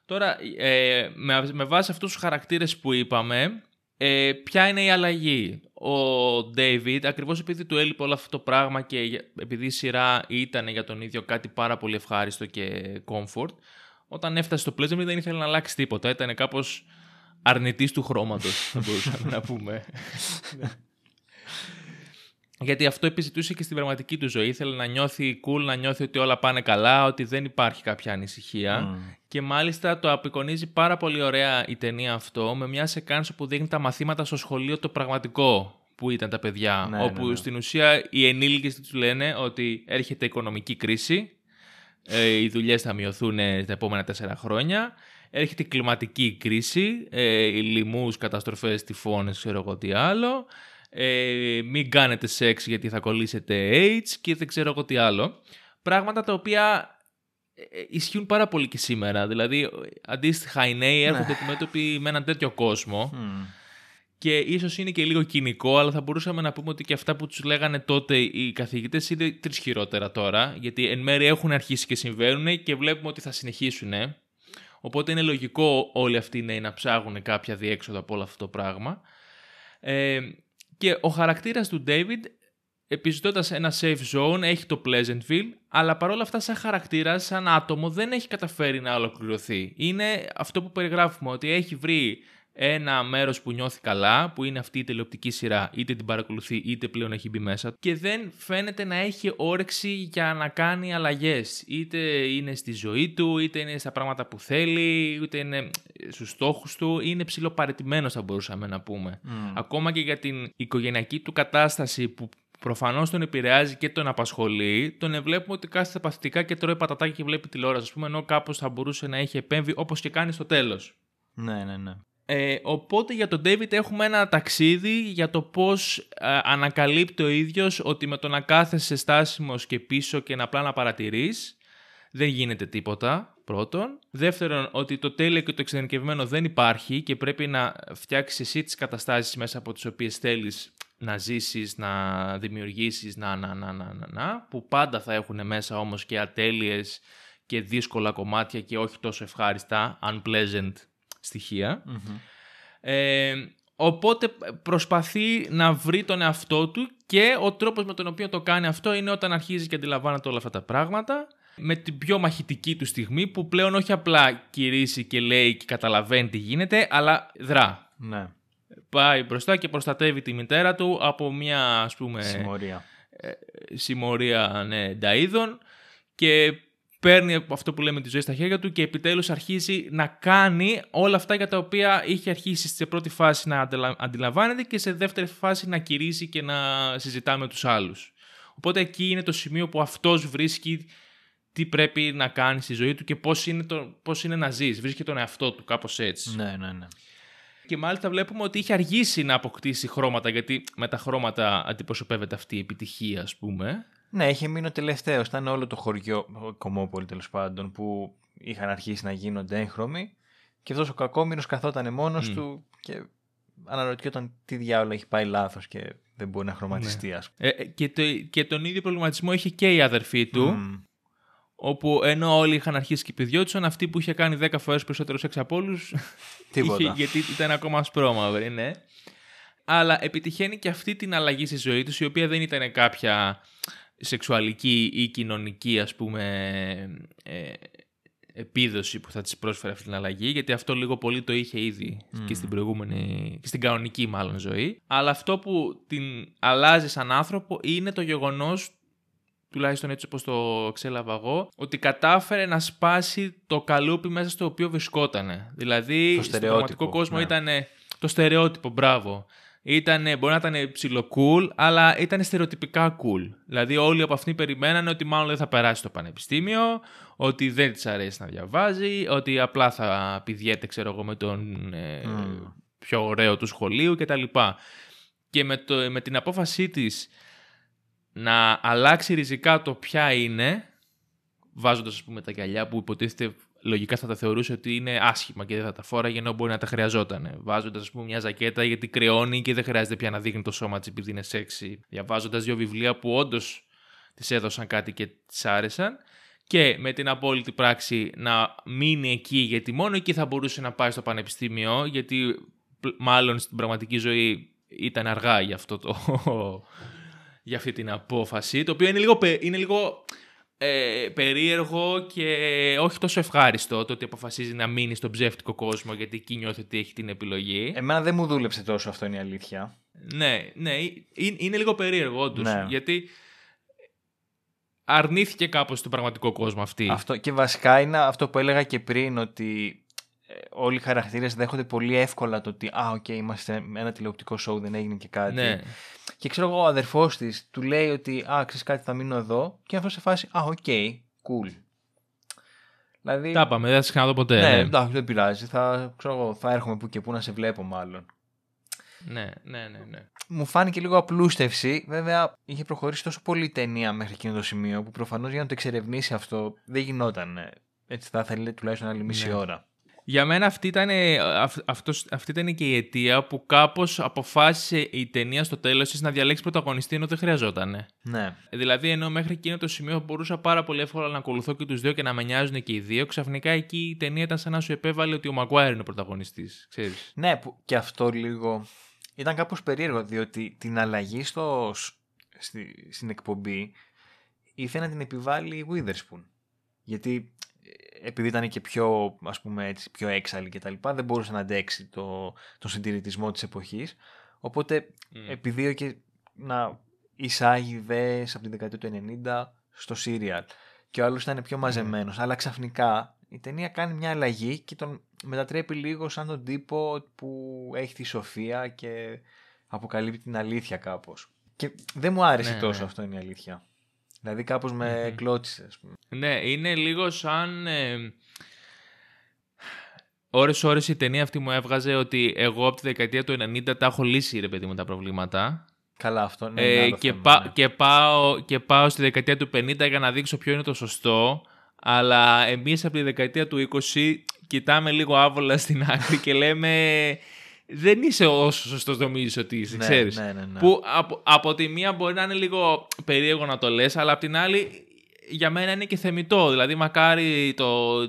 Τώρα, ε, με, με βάση αυτούς τους χαρακτήρες που είπαμε, ε, ποια είναι η αλλαγή; Ο David, ακριβώς επειδή του έλειπε όλο αυτό το πράγμα και για- επειδή η σειρά ήταν για τον ίδιο κάτι πάρα πολύ ευχάριστο και comfort, όταν έφτασε στο Pleasantville δεν ήθελε να αλλάξει τίποτα. Ήταν κάπως αρνητής του χρώματος, θα μπορούσαμε να πούμε. Γιατί αυτό επιζητούσε και στην πραγματική του ζωή. Ήθελε να νιώθει cool, να νιώθει ότι όλα πάνε καλά, ότι δεν υπάρχει κάποια ανησυχία. Μμ. Και μάλιστα το απεικονίζει πάρα πολύ ωραία η ταινία αυτό με μια σεκάνσο που δείχνει τα μαθήματα στο σχολείο το πραγματικό που ήταν τα παιδιά. Ναι, όπου ναι, ναι. στην ουσία οι ενήλικες τους λένε ότι έρχεται οικονομική κρίση, ε, οι δουλειές θα μειωθούν ε, τα επόμενα τέσσερα χρόνια, έρχεται η κλιματική κρίση, ε, οι λοιμούς, καταστροφές, τυφώνες, ξέρω εγώ τι άλλο, ε, μην κάνετε σεξ γιατί θα κολλήσετε AIDS και δεν ξέρω εγώ τι άλλο. Πράγματα τα οποία ε, ε, ισχύουν πάρα πολύ και σήμερα. Δηλαδή, αντίστοιχα οι νέοι έρχονται Ναι. αντιμέτωποι με έναν τέτοιο κόσμο Μμ. και ίσως είναι και λίγο κοινικό, αλλά θα μπορούσαμε να πούμε ότι και αυτά που τους λέγανε τότε οι καθηγητές είναι τρεις χειρότερα τώρα, γιατί εν μέρει έχουν αρχίσει και συμβαίνουν και βλέπουμε ότι θα συνεχίσουν. Οπότε είναι λογικό όλοι αυτοί οι νέοι να ψάχνουν κάποια διέξοδο από όλο αυτό το πράγμα. Ε, και ο χαρακτήρας του David, επιζητώντας ένα safe zone, έχει το Pleasantville, αλλά παρόλα αυτά σαν χαρακτήρα, σαν άτομο, δεν έχει καταφέρει να ολοκληρωθεί. Είναι αυτό που περιγράφουμε, ότι έχει βρει ένα μέρος που νιώθει καλά, που είναι αυτή η τηλεοπτική σειρά, είτε την παρακολουθεί είτε πλέον έχει μπει μέσα και δεν φαίνεται να έχει όρεξη για να κάνει αλλαγές. Είτε είναι στη ζωή του, είτε είναι στα πράγματα που θέλει, είτε είναι στους στόχους του, είναι ψηλοπαρετημένος θα μπορούσαμε να πούμε. Μμ. Ακόμα και για την οικογενειακή του κατάσταση που προφανώς τον επηρεάζει και τον απασχολεί, τον βλέπουμε ότι κάθεται παθητικά και τρώει πατατάκι και βλέπει τηλεόραση, ας πούμε, ενώ κάπως θα μπορούσε να έχει επέμβει όπως και κάνει στο τέλος. Ναι, ναι, ναι. Ε, οπότε για τον David έχουμε ένα ταξίδι για το πώς ε, ανακαλύπτει ο ίδιος ότι με το να κάθεσαι στάσιμος και πίσω και να απλά να παρατηρείς δεν γίνεται τίποτα, πρώτον. Δεύτερον, ότι το τέλειο και το εξειδικευμένο δεν υπάρχει και πρέπει να φτιάξεις εσύ τις καταστάσεις μέσα από τις οποίες θέλεις να ζήσεις, να δημιουργήσεις, να, να, να, να, να, να, που πάντα θα έχουν μέσα όμως και ατέλειες και δύσκολα κομμάτια και όχι τόσο ευχάριστα, unpleasant στοιχεία. Μμμ. Ε, Οπότε προσπαθεί να βρει τον εαυτό του και ο τρόπος με τον οποίο το κάνει αυτό είναι όταν αρχίζει και αντιλαμβάνεται όλα αυτά τα πράγματα με την πιο μαχητική του στιγμή που πλέον όχι απλά κηρύσει και λέει και καταλαβαίνει τι γίνεται αλλά δρά. Ναι. Πάει μπροστά και προστατεύει τη μητέρα του από μια ας πούμε Συμμορία. ε, συμμορία ναι, νταΐδων και παίρνει αυτό που λέμε τη ζωή στα χέρια του και επιτέλους αρχίζει να κάνει όλα αυτά για τα οποία είχε αρχίσει σε πρώτη φάση να αντιλα- αντιλαμβάνεται και σε δεύτερη φάση να κηρύσει και να συζητά με τους άλλους. Οπότε εκεί είναι το σημείο που αυτός βρίσκει τι πρέπει να κάνει στη ζωή του και πώς είναι, το, πώς είναι να ζεις. Βρίσκει τον εαυτό του κάπως έτσι. Ναι, ναι, ναι. Και μάλιστα βλέπουμε ότι είχε αργήσει να αποκτήσει χρώματα γιατί με τα χρώματα αντιπροσωπεύεται αυτή η επιτυχία ας πούμε. Ναι, είχε μείνει ο τελευταίος. Ήταν όλο το χωριό, ο Κομμόπολη τέλος πάντων, που είχαν αρχίσει να γίνονται έγχρωμοι. Και αυτός ο κακόμοιρος καθόταν μόνος Μμ. του και αναρωτιόταν τι διάολο έχει πάει λάθος και δεν μπορεί να χρωματιστεί, ας Ε, ε, και, το, και τον ίδιο προβληματισμό είχε και η αδερφή του. πούμε. Μμ. Όπου ενώ όλοι είχαν αρχίσει και παιδιόντουσαν, αυτή που είχε κάνει 10 φορές περισσότερο σεξ από όλους. Τίποτα. γιατί ήταν ακόμα ασπρόμαυρη, ναι. Αλλά επιτυχαίνει και αυτή την αλλαγή στη ζωή τους, η οποία δεν ήταν κάποια σεξουαλική ή κοινωνική, ας πούμε, ε, επίδοση που θα της πρόσφερε αυτή την αλλαγή, γιατί αυτό λίγο πολύ το είχε ήδη και στην προηγούμενη, και στην κανονική μάλλον ζωή. Αλλά αυτό που την αλλάζει σαν άνθρωπο είναι το γεγονός τουλάχιστον έτσι όπως το εξέλαβα εγώ, ότι κατάφερε να σπάσει το καλούπι μέσα στο οποίο βρισκόταν. Δηλαδή, Το στον στερεότυπο, πραγματικό κόσμο ναι. ήταν το στερεότυπο, μπράβο. Ήτανε, μπορεί να ήταν ψηλό cool, αλλά ήταν στερεοτυπικά cool. Δηλαδή όλοι από αυτήν περιμένανε ότι μάλλον δεν θα περάσει στο πανεπιστήμιο, ότι δεν της αρέσει να διαβάζει, ότι απλά θα πηδιέται, ξέρω εγώ, με τον ε, Μμ. πιο ωραίο του σχολείου κτλ. Και με, το, με την απόφασή της να αλλάξει ριζικά το ποια είναι, βάζοντας ας πούμε τα γυαλιά που υποτίθεται λογικά θα τα θεωρούσε ότι είναι άσχημα και δεν θα τα φόραγε ενώ μπορεί να τα χρειαζόταν. Βάζοντας, ας πούμε, μια ζακέτα γιατί κρεώνει και δεν χρειάζεται πια να δείχνει το σώμα της επειδή είναι σεξy. Διαβάζοντας δύο βιβλία που όντως της έδωσαν κάτι και της άρεσαν. Και με την απόλυτη πράξη να μείνει εκεί γιατί μόνο εκεί θα μπορούσε να πάει στο πανεπιστήμιο γιατί πλ- μάλλον στην πραγματική ζωή ήταν αργά για αυτό το, για αυτή την απόφαση, το οποίο είναι λίγο, πε- είναι λίγο ε, περίεργο και όχι τόσο ευχάριστο το ότι αποφασίζει να μείνει στον ψεύτικο κόσμο γιατί εκεί νιώθει ότι έχει την επιλογή. Εμένα δεν μου δούλεψε τόσο αυτό είναι η αλήθεια. Ναι, ναι, ε- είναι, είναι λίγο περίεργο όντως, Ναι. γιατί αρνήθηκε κάπως τον πραγματικό κόσμο αυτή. Αυτό, και βασικά είναι αυτό που έλεγα και πριν ότι ε, όλοι οι χαρακτήρες δέχονται πολύ εύκολα το ότι «Α, οκ, είμαστε με ένα τηλεοπτικό show, δεν έγινε και κάτι». ναι. Και ξέρω εγώ, ο αδερφός της του λέει ότι «Α, ξέρεις κάτι, θα μείνω εδώ» και αυτό σε φάση «Α, ok, cool». Δηλαδή, Τα είπαμε, δεν θα σε ξαναδώ ποτέ. ναι, Ναι, εντάξει, δεν πειράζει, θα, ξέρω εγώ, θα έρχομαι που και που να σε βλέπω μάλλον. ναι, ναι, ναι, ναι. Μου φάνηκε λίγο απλούστευση. Βέβαια, είχε προχωρήσει τόσο πολύ η ταινία μέχρι εκείνο το σημείο που προφανώς για να το εξερευνήσει αυτό δεν γινόταν. ε, Έτσι θα ήθελε τουλάχιστον άλλη μισή Ναι. ώρα. Για μένα αυτή ήταν, ε, αυ- αυτός, αυτή ήταν και η αιτία που κάπως αποφάσισε η ταινία στο τέλος της να διαλέξει πρωταγωνιστή ενώ δεν χρειαζόταν. Ναι. Δηλαδή, ενώ μέχρι εκείνο το σημείο μπορούσα πάρα πολύ εύκολα να ακολουθώ και τους δύο και να με νοιάζουν και οι δύο, ξαφνικά εκεί η ταινία ήταν σαν να σου επέβαλε ότι ο Μαγκουάιρ είναι ο πρωταγωνιστής. Ξέρεις. Ναι, που και αυτό λίγο ήταν κάπως περίεργο διότι την αλλαγή στο, σ- στη, στην εκπομπή ήθελε να την επιβάλλει η Witherspoon. Γιατί ε, επειδή ήταν και πιο, ας πούμε έτσι, πιο έξαλλη και τα λοιπά, δεν μπορούσε να αντέξει το, τον συντηρητισμό της εποχής. Οπότε Μμ. επιδίωκε να εισάγει ιδέες από την δεκαετία του 90 στο serial. Και ο άλλος ήταν πιο μαζεμένος. Αλλά ξαφνικά η ταινία κάνει μια αλλαγή και τον μετατρέπει λίγο σαν τον τύπο που έχει τη σοφία και αποκαλύπτει την αλήθεια κάπως. Και δεν μου άρεσε Ναι, τόσο ναι. αυτό είναι η αλήθεια. Δηλαδή κάπως με Μμμ. κλώτσισε, ας πούμε. Ναι, είναι λίγο σαν. Ε, ώρες ώρες η ταινία αυτή μου έβγαζε ότι εγώ από τη δεκαετία του 90 τα έχω λύσει ρε παιδί μου τα προβλήματα Καλά αυτό, ναι, Ε, είναι άλλο και, θέμα, πά- ναι. και, πάω, και πάω στη δεκαετία του 50 για να δείξω ποιο είναι το σωστό. Αλλά εμείς από τη δεκαετία του 20 κοιτάμε λίγο άβολα στην άκρη και λέμε δεν είσαι όσο σωστός νομίζεις ότι είσαι, Ναι, ξέρεις. ναι, ναι, ναι. Που από, από τη μία μπορεί να είναι λίγο περίεργο να το λες, αλλά από την άλλη για μένα είναι και θεμητό. Δηλαδή μακάρι το,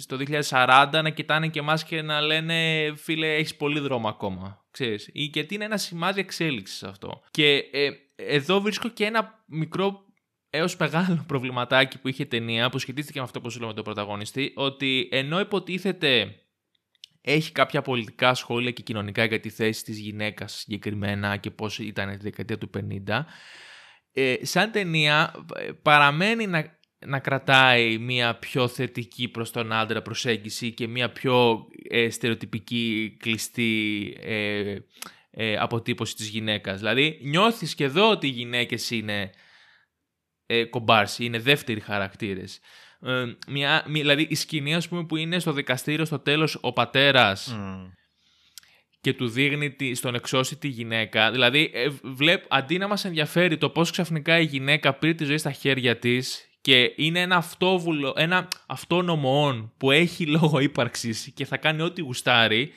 στο 2040 να κοιτάνε και εμάς και να λένε φίλε έχεις πολύ δρόμο ακόμα. ξέρεις, γιατί είναι ένα σημάδι εξέλιξης αυτό. Και ε, εδώ βρίσκω και ένα μικρό έως μεγάλο προβληματάκι που είχε ταινία που σχετίστηκε με αυτό που σου λέω με τον πρωταγωνιστή ότι ενώ υποτίθεται έχει κάποια πολιτικά σχόλια και κοινωνικά για τη θέση της γυναίκας συγκεκριμένα και πώς ήταν τη δεκαετία του 50 ε, σαν ταινία ε, παραμένει να, να κρατάει μια πιο θετική προς τον άντρα προσέγγιση και μια πιο ε, στερεοτυπική κλειστή ε, ε, αποτύπωση της γυναίκας. Δηλαδή νιώθεις και εδώ ότι οι γυναίκες είναι ε, κομπάρσι, είναι δεύτεροι χαρακτήρες. Ε, μια, δηλαδή η σκηνή ας πούμε που είναι στο δικαστήριο στο τέλος ο πατέρας και του δείχνει τη, στον εξώστη τη γυναίκα. Δηλαδή ε, βλέπ, αντί να μας ενδιαφέρει το πώς ξαφνικά η γυναίκα πήρε τη ζωή στα χέρια της και είναι ένα αυτόβουλο, ένα αυτόνομο που έχει λόγο ύπαρξης και θα κάνει ό,τι γουστάρει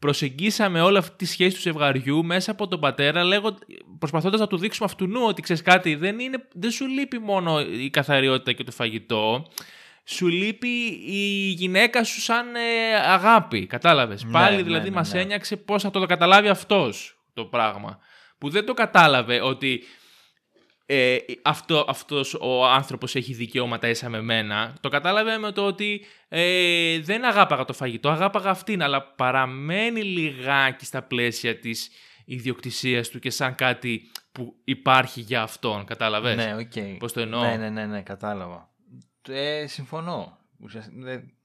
προσεγγίσαμε όλη αυτή τη σχέση του ζευγαριού μέσα από τον πατέρα, λέγον, προσπαθώντας να του δείξουμε αυτού νου ότι ξέρεις κάτι, δεν, είναι, δεν σου λείπει μόνο η καθαριότητα και το φαγητό, σου λείπει η γυναίκα σου σαν ε, αγάπη, κατάλαβες; Ναι, Πάλι ναι, δηλαδή ναι, μας ναι. ένιαξε πώς θα το καταλάβει αυτός το πράγμα. Που δεν το κατάλαβε ότι ε, αυτό, αυτός ο άνθρωπος έχει δικαιώματα ίσα με μένα. Το κατάλαβε με το ότι ε, δεν αγάπαγα το φαγητό, αγάπαγα αυτήν, αλλά παραμένει λιγάκι στα πλαίσια της ιδιοκτησίας του και σαν κάτι που υπάρχει για αυτόν, κατάλαβες; Ναι, ok. Okay. Πώς το εννοώ; Ναι, ναι, ναι, ναι κατάλαβα. Ε, συμφωνώ.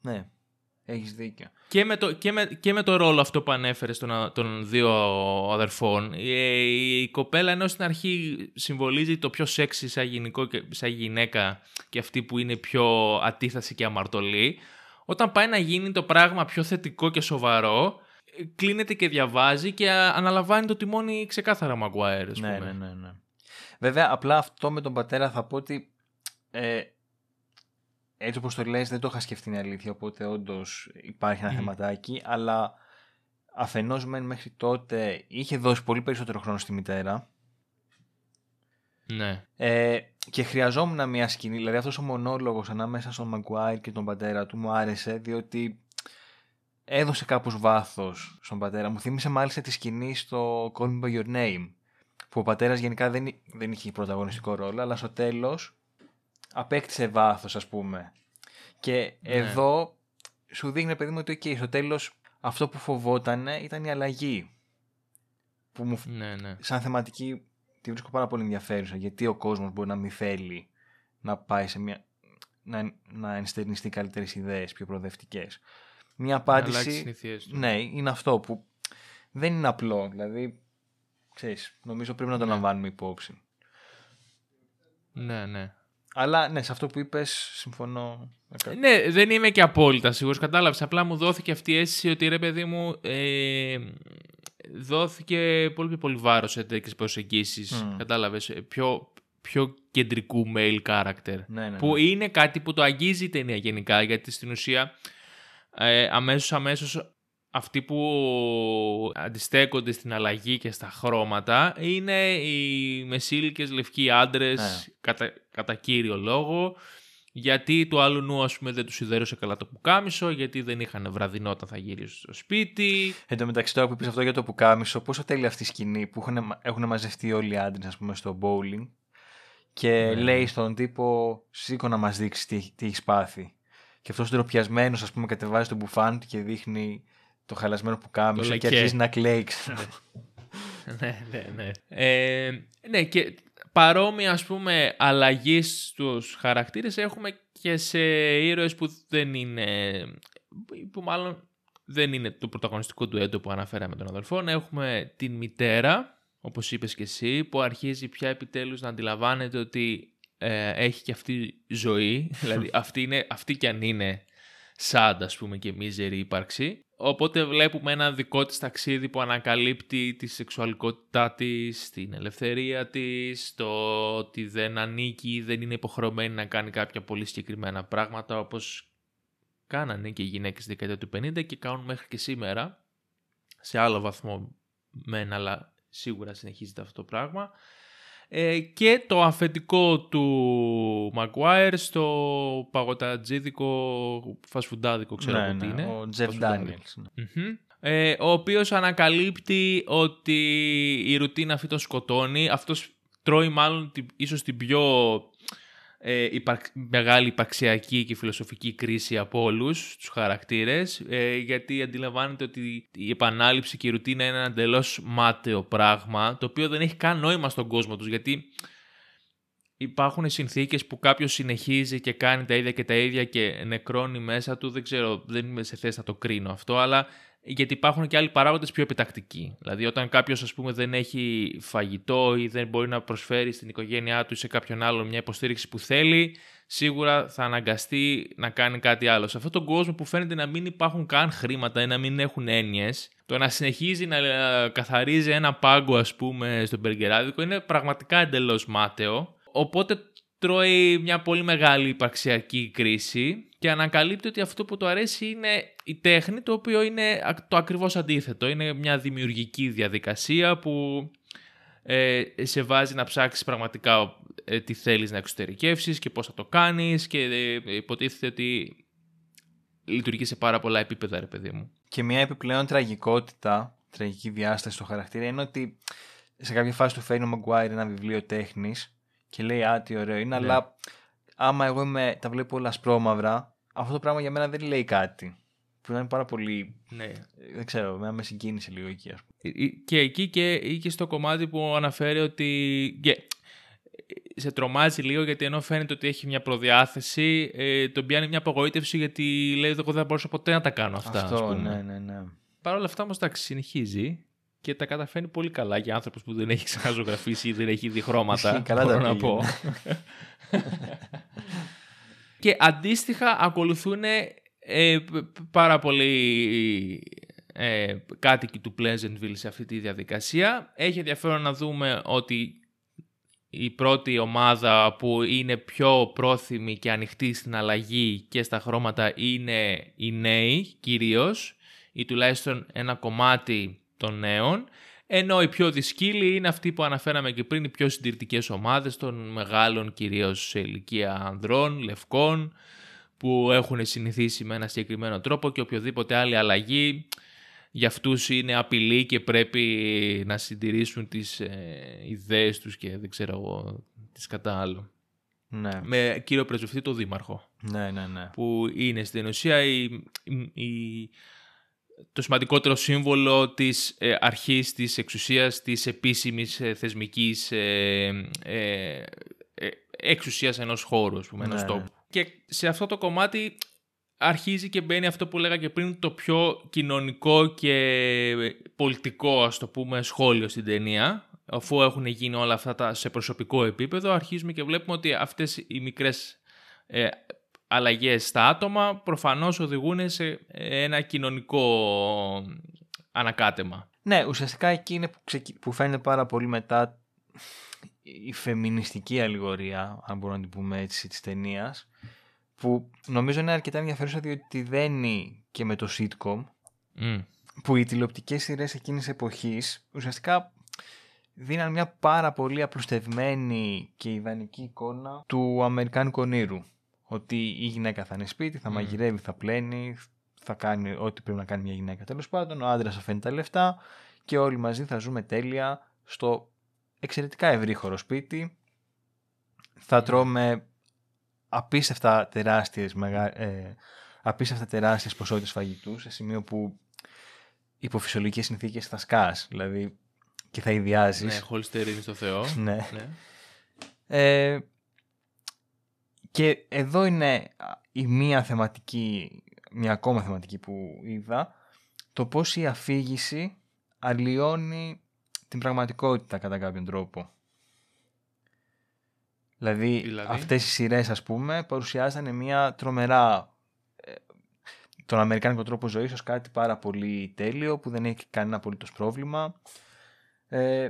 Ναι. Έχεις δίκιο. Και με, το, και, με, και με το ρόλο αυτό που ανέφερες των, των δύο αδερφών, η, η κοπέλα ενώ στην αρχή συμβολίζει το πιο σεξι σαν, γυναικό και, σαν γυναίκα και αυτή που είναι πιο ατίθαση και αμαρτωλή, όταν πάει να γίνει το πράγμα πιο θετικό και σοβαρό, κλείνεται και διαβάζει και αναλαμβάνει το τιμόνι ξεκάθαρα Μαγκουάερ. Ναι, ναι, ναι, ναι. Βέβαια, απλά αυτό με τον πατέρα θα πω ότι ε, έτσι όπως το λες δεν το είχα σκεφτεί την αλήθεια, οπότε όντως υπάρχει ένα θεματάκι, αλλά αφενός μεν μέχρι τότε είχε δώσει πολύ περισσότερο χρόνο στη μητέρα. Ναι. Ε, και χρειαζόμουν μια σκηνή, δηλαδή αυτός ο μονόλογος ανάμεσα στον Μαγκουάιρ και τον πατέρα του μου άρεσε, διότι έδωσε κάπως βάθος στον πατέρα. Μου θύμισε μάλιστα τη σκηνή στο Call Me By Your Name, που ο πατέρας γενικά δεν, δεν είχε πρωταγωνιστικό ρόλο, αλλά στο τέλος απέκτησε βάθος ας πούμε. Και ναι. εδώ σου δείχνει παιδί μου ότι okay, στο τέλος αυτό που φοβόταν ήταν η αλλαγή. Που μου, ναι, ναι. σαν θεματική τη βρίσκω πάρα πολύ ενδιαφέρουσα γιατί ο κόσμος μπορεί να μην θέλει να πάει σε μια... να, να ενστερνιστεί καλύτερες ιδέες, πιο προοδευτικές. Μια απάντηση... Ναι, είναι αυτό που δεν είναι απλό. Δηλαδή, ξέρεις, νομίζω πρέπει να το ναι. λαμβάνουμε υπόψη. Ναι, ναι. Αλλά ναι, σε αυτό που είπες, συμφωνώ. Ναι, δεν είμαι και απόλυτα σίγουρος. Κατάλαβες. Απλά μου δόθηκε αυτή η αίσθηση ότι ρε παιδί μου. Ε, δόθηκε πολύ πιο πολύ βάρος σε τέτοιες προσεγγίσεις. Mm. Κατάλαβες. Ε, πιο, πιο κεντρικού male character. Ναι, ναι, που ναι. είναι κάτι που το αγγίζει η ταινία γενικά. Γιατί στην ουσία ε, αμέσως αμέσως αυτοί που αντιστέκονται στην αλλαγή και στα χρώματα είναι οι μεσήλικες λευκοί άντρες ναι. κατά, κατά κύριο λόγο γιατί του άλλου νου ας πούμε δεν τους σιδέρωσε καλά το πουκάμισο, γιατί δεν είχαν βραδινό όταν θα γυρίσουν στο σπίτι. Εν τω μεταξύ τώρα που είπες αυτό για το πουκάμισο, πόσο τέλεια αυτή η σκηνή που έχουν, έχουν μαζευτεί όλοι οι άντρες ας πούμε στο bowling και ναι. λέει στον τύπο σήκω να μας δείξεις τι, τι έχεις πάθει. Και αυτός ντροπιασμένος ας πούμε κατεβάζει τον μπουφάν και δείχνει το χαλασμένο που κάμισε και αρχίζεις να κλαίει. ναι, ναι, ναι. Ε, ναι, και παρόμοια ας πούμε αλλαγής στους χαρακτήρες έχουμε και σε ήρωες που δεν είναι, που μάλλον δεν είναι το πρωταγωνιστικό του έντο που αναφέραμε τον αδελφό. Έχουμε την μητέρα, όπως είπες και εσύ, που αρχίζει πια επιτέλους να αντιλαμβάνεται ότι ε, έχει και αυτή ζωή, δηλαδή αυτή, είναι, αυτή κι αν είναι σαν ας πούμε και μίζερη ύπαρξη Οπότε βλέπουμε ένα δικό της ταξίδι που ανακαλύπτει τη σεξουαλικότητά της, την ελευθερία της, το ότι δεν ανήκει ή δεν είναι υποχρεωμένη να κάνει κάποια πολύ συγκεκριμένα πράγματα όπως κάνανε και οι γυναίκες στη δεκαετία του 50 και κάνουν μέχρι και σήμερα σε άλλο βαθμό μεν αλλά σίγουρα συνεχίζεται αυτό το πράγμα. Ε, και το αφεντικό του Μαγκουάιρ στο παγωτατζίδικο φασφουντάδικο ξέρω ναι, ναι, είναι. Ο Τζεφ Ντάνιελς. ε, ο οποίος ανακαλύπτει ότι η ρουτίνα αυτή τον σκοτώνει. Αυτός τρώει μάλλον ίσως την πιο ε, μεγάλη υπαρξιακή και φιλοσοφική κρίση από όλους τους χαρακτήρες ε, γιατί αντιλαμβάνεται ότι η επανάληψη και η ρουτίνα είναι ένα εντελώς μάταιο πράγμα το οποίο δεν έχει καν νόημα στον κόσμο τους γιατί υπάρχουν συνθήκες που κάποιος συνεχίζει και κάνει τα ίδια και τα ίδια και νεκρώνει μέσα του. Δεν ξέρω, δεν είμαι σε θέση να το κρίνω αυτό αλλά γιατί υπάρχουν και άλλοι παράγοντες πιο επιτακτικοί. Δηλαδή όταν κάποιος ας πούμε δεν έχει φαγητό ή δεν μπορεί να προσφέρει στην οικογένειά του ή σε κάποιον άλλο μια υποστήριξη που θέλει, σίγουρα θα αναγκαστεί να κάνει κάτι άλλο. Σε αυτόν τον κόσμο που φαίνεται να μην υπάρχουν καν χρήματα ή να μην έχουν έννοιες, το να συνεχίζει να καθαρίζει ένα πάγκο ας πούμε στον Μπεργκεράδικο είναι πραγματικά εντελώς μάταιο. Οπότε τρώει μια πολύ μεγάλη υπαρξιακή κρίση και ανακαλύπτει ότι αυτό που του αρέσει είναι η τέχνη, το οποίο είναι το ακριβώς αντίθετο. Είναι μια δημιουργική διαδικασία που ε, σε βάζει να ψάξεις πραγματικά ε, τι θέλεις να εξωτερικεύσεις και πώς θα το κάνεις και ε, υποτίθεται ότι λειτουργεί σε πάρα πολλά επίπεδα, ρε παιδί μου. Και μια επιπλέον τραγικότητα, τραγική διάσταση στο χαρακτήρα είναι ότι σε κάποια φάση του φέρνει ο Μαγκουάιρ ένα βιβλίο τέχνης και λέει «Α, τι ωραίο είναι», ναι. αλλά άμα εγώ είμαι, τα βλέπω όλα σπρώμαυρα, αυτό το πράγμα για μένα δεν λέει κάτι. Που είναι πάρα πολύ. Ναι. Δεν ξέρω, με συγκίνησε λίγο εκεί, ας πούμε. Ε, ε, και εκεί και, και στο κομμάτι που αναφέρει ότι. Yeah, σε τρομάζει λίγο γιατί ενώ φαίνεται ότι έχει μια προδιάθεση, ε, τον πιάνει μια απογοήτευση γιατί λέει: Εγώ δεν μπορούσα ποτέ να τα κάνω αυτά. Αυτό, ας πούμε. ναι, ναι, ναι. Παρ' όλα αυτά όμως τα συνεχίζει και τα καταφέρνει πολύ καλά για άνθρωπος που δεν έχει ξαναζωγραφίσει ή δεν έχει δει χρώματα. καλά μπορώ να πω. και αντίστοιχα ακολουθούν ε, πάρα πολλοί ε, κάτοικοι του Pleasantville σε αυτή τη διαδικασία. Έχει ενδιαφέρον να δούμε ότι η πρώτη ομάδα που είναι πιο πρόθυμη και ανοιχτή στην αλλαγή και στα χρώματα είναι οι νέοι κυρίως ή τουλάχιστον ένα κομμάτι των νέων ενώ οι πιο δυσκύλοι είναι αυτοί που αναφέραμε και πριν, οι πιο συντηρητικές ομάδες των μεγάλων κυρίως σε ηλικία ανδρών, λευκών, που έχουν συνηθίσει με ένα συγκεκριμένο τρόπο και οποιοδήποτε άλλη αλλαγή για αυτούς είναι απειλή και πρέπει να συντηρήσουν τις ε, ιδέες τους και δεν ξέρω εγώ τις κατά άλλο. Ναι. Με κύριο πρεσβευτή το Δήμαρχο. Ναι, ναι, ναι. Που είναι στην ουσία η, η, το σημαντικότερο σύμβολο της ε, αρχής της εξουσίας της επίσημης ε, θεσμικής ε, ε, ε εξουσίας ενός χώρου, ας πούμε, ενός ναι. τόπου. Και σε αυτό το κομμάτι αρχίζει και μπαίνει αυτό που λέγα και πριν το πιο κοινωνικό και πολιτικό ας το πούμε σχόλιο στην ταινία αφού έχουν γίνει όλα αυτά τα σε προσωπικό επίπεδο αρχίζουμε και βλέπουμε ότι αυτές οι μικρές ε, αλλαγές στα άτομα προφανώς οδηγούν σε ένα κοινωνικό ανακάτεμα. Ναι, ουσιαστικά εκεί είναι που, που φαίνεται πάρα πολύ μετά η φεμινιστική αλληγορία, αν μπορούμε να την πούμε έτσι, της ταινίας, που νομίζω είναι αρκετά ενδιαφέρουσα διότι δένει και με το sitcom, που οι τηλεοπτικές σειρές εκείνης εποχής ουσιαστικά δίναν μια πάρα πολύ απλουστευμένη και ιδανική εικόνα του Αμερικάνικου ονείρου. Ότι η γυναίκα θα είναι σπίτι, θα mm. μαγειρεύει, θα πλένει, θα κάνει ό,τι πρέπει να κάνει μια γυναίκα τέλος πάντων. Ο άντρας θα φέρνει τα λεφτά και όλοι μαζί θα ζούμε τέλεια στο εξαιρετικά ευρύχωρο σπίτι. Θα τρώμε απίστευτα τεράστιες, μεγα... ε, απίστευτα τεράστιες ποσότητες φαγητού σε σημείο που υπό φυσιολογικές συνθήκες θα σκάς. Δηλαδή και θα ιδιάζεις. Ναι, χολυστερίνη στο Θεό. ναι. ναι. Ε, και εδώ είναι η μία θεματική, μια ακόμα θεματική που είδα, το πώς η αφήγηση αλλοιώνει την πραγματικότητα κατά κάποιον τρόπο. Δηλαδή, δηλαδή, αυτές οι σειρές ας πούμε παρουσιάζανε μια τρομερά ε, τον αμερικάνικο τρόπο ζωής ως κάτι πάρα πολύ τέλειο που δεν έχει κανένα απολύτως πρόβλημα ε,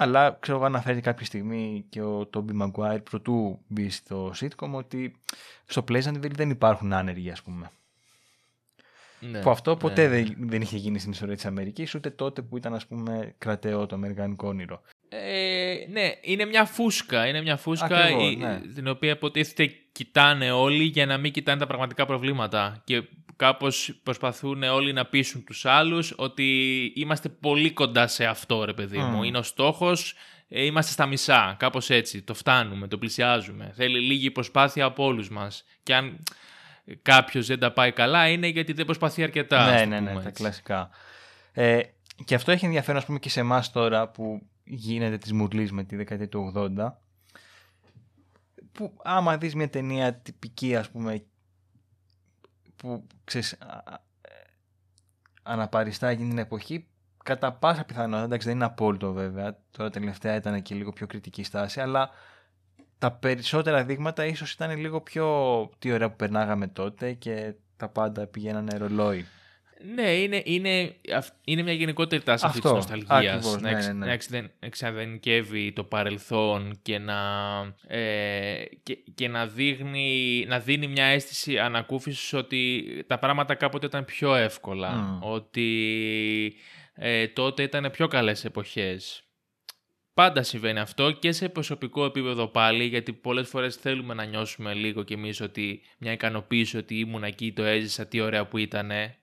αλλά ξέρω εγώ αναφέρει κάποια στιγμή και ο Τόμπι Μαγκουάιρ πρωτού μπει στο sitcom ότι στο Pleasantville δεν υπάρχουν άνεργοι ας πούμε. Ναι, που αυτό ποτέ ναι. δεν, δεν είχε γίνει στην ιστορία της Αμερικής ούτε τότε που ήταν ας πούμε κρατεό το αμερικάνικο όνειρο. Ε, ναι, είναι μια φούσκα. Είναι μια φούσκα η, ναι. την οποία υποτίθεται κοιτάνε όλοι για να μην κοιτάνε τα πραγματικά προβλήματα. Και κάπως προσπαθούν όλοι να πείσουν τους άλλους ότι είμαστε πολύ κοντά σε αυτό ρε παιδί μου. Είναι ο στόχος, ε, είμαστε στα μισά, κάπως έτσι, το φτάνουμε, το πλησιάζουμε. Θέλει λίγη προσπάθεια από όλους μας. Και αν κάποιος δεν τα πάει καλά είναι γιατί δεν προσπαθεί αρκετά. Ναι, ναι, ναι, τα κλασικά. Ε, και αυτό έχει ενδιαφέρον, ας πούμε, και σε εμάς τώρα που γίνεται της μουρλής με τη δεκαετία του 80 που άμα δεις μια ταινία τυπική ας πούμε που ξέρεις αναπαριστά εκείνη την εποχή κατά πάσα πιθανότητα, εντάξει δεν είναι απόλυτο βέβαια τώρα τελευταία ήταν και λίγο πιο κριτική στάση αλλά τα περισσότερα δείγματα ίσως ήταν λίγο πιο τι ωραία που περνάγαμε τότε και τα πάντα πηγαίνανε ρολόι. Ναι, είναι, είναι, είναι μια γενικότερη τάση αυτής της νοσταλγίας. Να, εξ, ναι, ναι. εξαδενικεύει το παρελθόν και να, ε, και, και, να, δείχνει, να δίνει μια αίσθηση ανακούφισης ότι τα πράγματα κάποτε ήταν πιο εύκολα. Ότι ε, τότε ήταν πιο καλές εποχές. Πάντα συμβαίνει αυτό και σε προσωπικό επίπεδο πάλι, γιατί πολλές φορές θέλουμε να νιώσουμε λίγο κι εμείς ότι μια ικανοποίηση ότι ήμουν εκεί, το έζησα, τι ωραία που ήτανε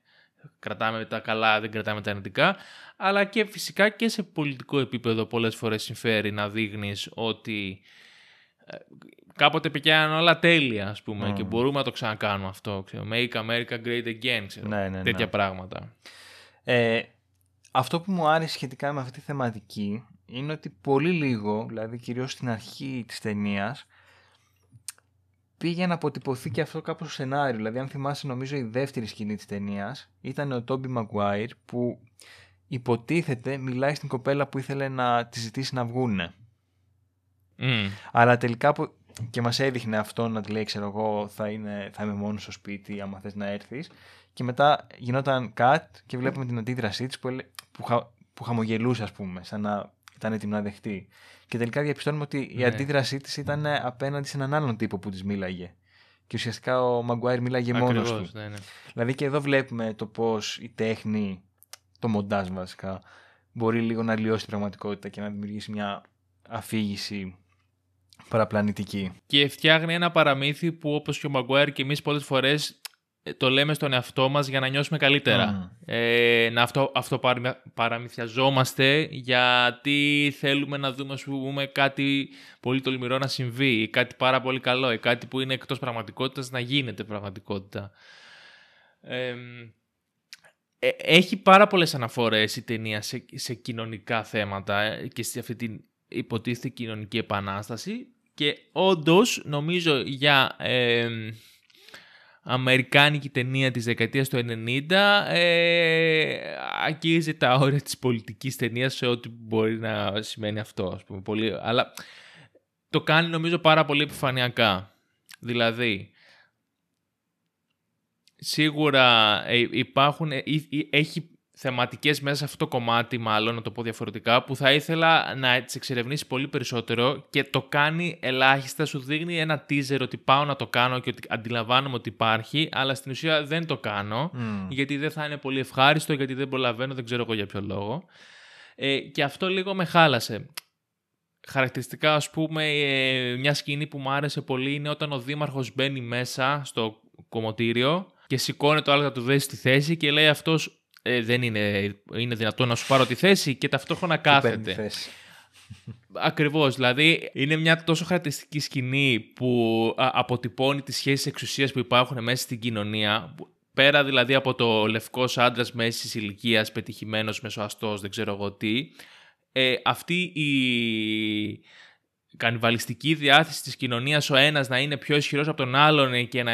κρατάμε τα καλά, δεν κρατάμε τα αρνητικά, αλλά και φυσικά και σε πολιτικό επίπεδο πολλές φορές συμφέρει να δείχνεις ότι ε, κάποτε πηγαίναν όλα τέλεια, ας πούμε, και μπορούμε να το ξανακάνουμε αυτό. Ξέρω, Make America Great Again, ξέρω, ναι, ναι, τέτοια ναι. πράγματα. Ε, αυτό που μου άρεσε σχετικά με αυτή τη θεματική είναι ότι πολύ λίγο, δηλαδή κυρίως στην αρχή της ταινίας, πήγε να αποτυπωθεί και αυτό κάπως στο σενάριο. Δηλαδή, αν θυμάσαι, νομίζω η δεύτερη σκηνή της ταινίας ήταν ο Τόμπι Μαγκουάιρ που υποτίθεται μιλάει στην κοπέλα που ήθελε να τη ζητήσει να βγούνε. Mm. Αλλά τελικά και μας έδειχνε αυτό να τη λέει, ξέρω εγώ, θα, είναι, θα είμαι μόνος στο σπίτι άμα θες να έρθεις. Και μετά γινόταν cut και βλέπουμε την αντίδρασή της που, που, που χαμογελούσε, ας πούμε, σαν να ήταν έτοιμη να δεχτεί. Και τελικά διαπιστώνουμε ότι η ναι. αντίδρασή της ήταν απέναντι σε έναν άλλον τύπο που της μίλαγε. Και ουσιαστικά ο Μαγκουάιρ μίλαγε μόνος του. Ναι, ναι. Δηλαδή και εδώ βλέπουμε το πώς η τέχνη, το μοντάζ βασικά, μπορεί λίγο να λιώσει την πραγματικότητα και να δημιουργήσει μια αφήγηση παραπλανητική. Και φτιάχνει ένα παραμύθι που όπως και ο Μαγκουάιρ και εμείς πολλές φορές ε, το λέμε στον εαυτό μας για να νιώσουμε καλύτερα. Ε, να αυτό, αυτό παραμυθιαζόμαστε γιατί θέλουμε να δούμε πούμε, κάτι πολύ τολμηρό να συμβεί ή κάτι πάρα πολύ καλό ή κάτι που είναι εκτός πραγματικότητας να γίνεται πραγματικότητα. Ε, έχει πάρα πολλές αναφορές η ταινία σε, σε κοινωνικά θέματα ε, και σε αυτή την υποτίθεται κοινωνική επανάσταση και όντως νομίζω για αμερικάνικη ταινία της δεκαετίας του 90 ε, αγγίζει τα όρια της πολιτικής ταινίας σε ό,τι μπορεί να σημαίνει αυτό. Ας πούμε, πολύ, αλλά το κάνει νομίζω πάρα πολύ επιφανειακά. Δηλαδή, σίγουρα ε, υπάρχουν, ε, έχει θεματικές μέσα σε αυτό το κομμάτι, μάλλον να το πω διαφορετικά, που θα ήθελα να τις εξερευνήσεις πολύ περισσότερο και το κάνει ελάχιστα. Σου δείχνει ένα teaser ότι πάω να το κάνω και ότι αντιλαμβάνομαι ότι υπάρχει, αλλά στην ουσία δεν το κάνω, γιατί δεν θα είναι πολύ ευχάριστο, γιατί δεν προλαβαίνω, δεν ξέρω εγώ για ποιο λόγο. Ε, και αυτό λίγο με χάλασε. Χαρακτηριστικά, ας πούμε, ε, μια σκηνή που μου άρεσε πολύ είναι όταν ο δήμαρχος μπαίνει μέσα στο κομμωτήριο και σηκώνει το άλλο του δέσει στη θέση και λέει αυτός ε, δεν είναι, είναι δυνατό να σου πάρω τη θέση και ταυτόχρονα κάθεται. Ακριβώς, δηλαδή είναι μια τόσο χαρακτηριστική σκηνή που αποτυπώνει τις σχέσεις εξουσίας που υπάρχουν μέσα στην κοινωνία πέρα δηλαδή από το λευκός άντρας μέσης ηλικίας, πετυχημένος, μεσοαστός, δεν ξέρω εγώ τι, ε, αυτή η κανιβαλιστική διάθεση της κοινωνίας ο ένας να είναι πιο ισχυρός από τον άλλον και να,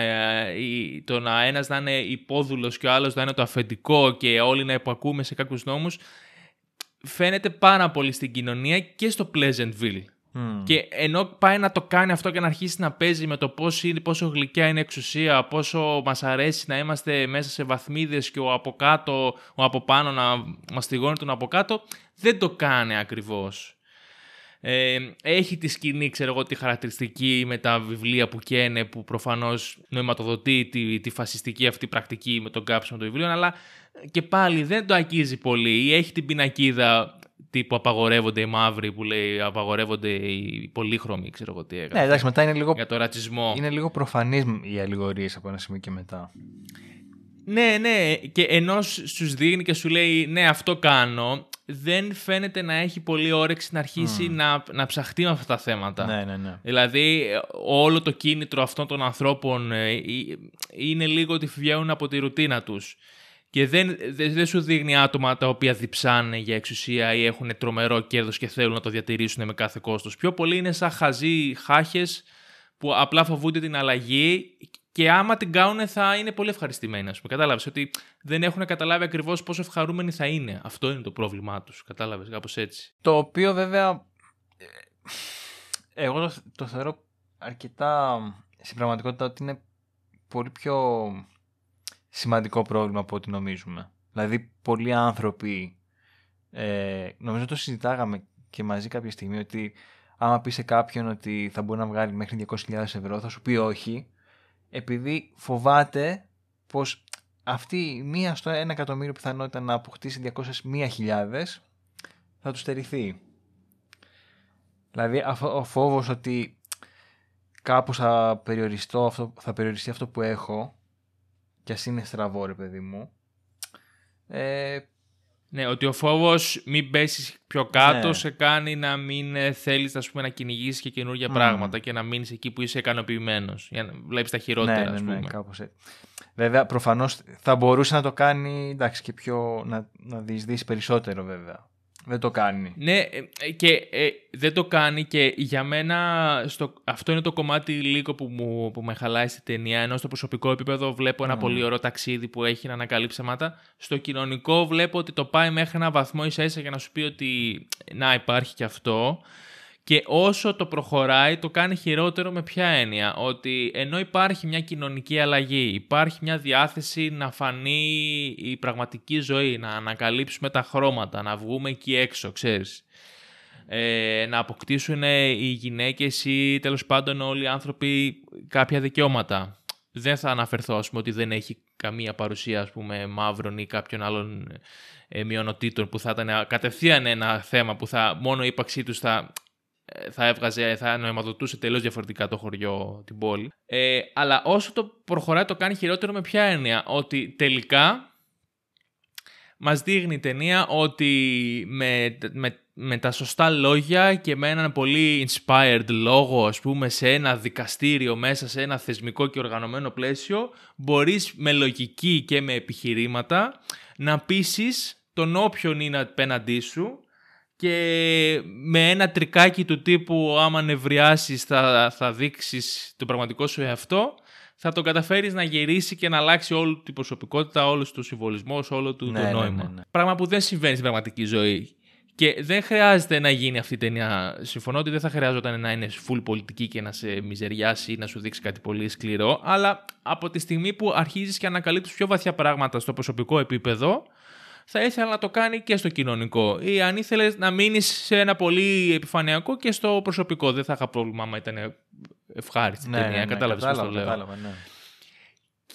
το να ένας να είναι υπόδουλος και ο άλλος να είναι το αφεντικό και όλοι να υπακούμε σε κάποιους νόμους φαίνεται πάρα πολύ στην κοινωνία και στο Pleasantville. Και ενώ πάει να το κάνει αυτό και να αρχίσει να παίζει με το πόσο, είναι, πόσο γλυκιά είναι εξουσία, πόσο μας αρέσει να είμαστε μέσα σε βαθμίδες και ο από κάτω, ο από πάνω να μας τηγώνει τον από κάτω, δεν το κάνει ακριβώς. Ε, έχει τη σκηνή, ξέρω εγώ, τη χαρακτηριστική με τα βιβλία που καίνε, που προφανώς νοηματοδοτεί τη, τη φασιστική αυτή πρακτική με τον κάψιμο των βιβλίων, αλλά και πάλι δεν το ακίζει πολύ. Ή έχει την πινακίδα τύπου απαγορεύονται οι μαύροι που λέει απαγορεύονται οι πολύχρωμοι, ξέρω εγώ τι έγραφε. Ναι, εντάξει, μετά είναι λίγο, για το ρατσισμό. Είναι λίγο προφανής οι αλληγορίες από ένα σημείο και μετά. Ναι, ναι, και ενώ σου δείχνει και σου λέει ναι αυτό κάνω, δεν φαίνεται να έχει πολύ όρεξη να αρχίσει να, να ψαχτεί με αυτά τα θέματα. Ναι, ναι, ναι. Δηλαδή όλο το κίνητρο αυτών των ανθρώπων ε, είναι λίγο ότι βγαίνουν από τη ρουτίνα τους και δεν, δεν, σου δείχνει άτομα τα οποία διψάνε για εξουσία ή έχουν τρομερό κέρδος και θέλουν να το διατηρήσουν με κάθε κόστος. Πιο πολύ είναι σαν χαζοί χάχες που απλά φοβούνται την αλλαγή και άμα την κάνουν θα είναι πολύ ευχαριστημένοι. Ας πούμε. Κατάλαβες ότι δεν έχουν καταλάβει ακριβώς πόσο ευχαρούμενοι θα είναι. Αυτό είναι το πρόβλημά τους. Κατάλαβες κάπως έτσι. Το οποίο βέβαια ε, εγώ το, το θεωρώ αρκετά στην πραγματικότητα ότι είναι πολύ πιο σημαντικό πρόβλημα από ό,τι νομίζουμε. Δηλαδή, πολλοί άνθρωποι, ε, νομίζω το συζητάγαμε και μαζί κάποια στιγμή, ότι άμα πει σε κάποιον ότι θα μπορεί να βγάλει μέχρι 200.000 ευρώ, θα σου πει όχι, επειδή φοβάται πως αυτή η μία στο ένα εκατομμύριο πιθανότητα να αποκτήσει 201.000 θα του στερηθεί. Δηλαδή ο φόβος ότι κάπως θα, περιοριστώ, αυτό, θα περιοριστεί αυτό που έχω κι ας είναι στραβό ρε παιδί μου. Ε, ναι, ότι ο φόβος μην πέσεις πιο κάτω ναι. σε κάνει να μην ε, θέλεις να κυνηγήσεις και καινούργια πράγματα και να μείνεις εκεί που είσαι ικανοποιημένος. Για να βλέπεις τα χειρότερα, ναι, ναι, ναι, πούμε. κάπως έτσι. Βέβαια, προφανώς θα μπορούσε να το κάνει εντάξει, και πιο. να, να διεισδύσει περισσότερο, βέβαια. Δεν το κάνει. Ναι, ε, και ε, δεν το κάνει και για μένα στο, αυτό είναι το κομμάτι λίγο που, μου, που με χαλάει στη ταινία. Ενώ στο προσωπικό επίπεδο βλέπω ένα πολύ ωραίο ταξίδι που έχει να ανακαλύψει θέματα. Στο κοινωνικό βλέπω ότι το πάει μέχρι ένα βαθμό ίσα ίσα για να σου πει ότι να υπάρχει και αυτό. Και όσο το προχωράει, το κάνει χειρότερο με ποια έννοια; Ότι ενώ υπάρχει μια κοινωνική αλλαγή, υπάρχει μια διάθεση να φανεί η πραγματική ζωή, να ανακαλύψουμε τα χρώματα, να βγούμε εκεί έξω, ξέρεις. Ε, να αποκτήσουν οι γυναίκες ή τέλος πάντων όλοι οι άνθρωποι κάποια δικαιώματα. Δεν θα αναφερθώ, ας πούμε, ότι δεν έχει καμία παρουσία, ας πούμε, μαύρων ή κάποιων άλλων ε, μειονοτήτων που θα ήταν κατευθείαν ένα θέμα που θα, μόνο η ύπαρξή τους θα θα έβγαζε, θα νοηματοδοτούσε τελείως διαφορετικά το χωριό, την πόλη. Ε, αλλά όσο το προχωράει το κάνει χειρότερο με ποια έννοια, ότι τελικά μας δείχνει η ταινία ότι με, με, με τα σωστά λόγια και με έναν πολύ inspired λόγο, ας πούμε, σε ένα δικαστήριο μέσα σε ένα θεσμικό και οργανωμένο πλαίσιο, μπορείς με λογική και με επιχειρήματα να πείσεις τον όποιον είναι απέναντί σου και με ένα τρικάκι του τύπου άμα νευριάσεις θα, θα δείξεις το πραγματικό σου εαυτό θα τον καταφέρεις να γυρίσει και να αλλάξει όλη την προσωπικότητα, όλος του συμβολισμός, όλο του ναι, το ναι, νόημα. Ναι, ναι, Πράγμα που δεν συμβαίνει στην πραγματική ζωή. Και δεν χρειάζεται να γίνει αυτή η ταινία. Συμφωνώ ότι δεν θα χρειάζονταν να είναι full πολιτική και να σε μιζεριάσει ή να σου δείξει κάτι πολύ σκληρό. Αλλά από τη στιγμή που αρχίζεις και ανακαλύπτεις πιο βαθιά πράγματα στο προσωπικό επίπεδο, θα ήθελα να το κάνει και στο κοινωνικό. Ή αν ήθελες να μείνεις σε ένα πολύ επιφανειακό και στο προσωπικό. Δεν θα είχα πρόβλημα άμα ήταν ευχάριστη ναι, ταινία. Ναι, ναι, Κατάλαβες πώς το λέω. Κατάλαβα, ναι.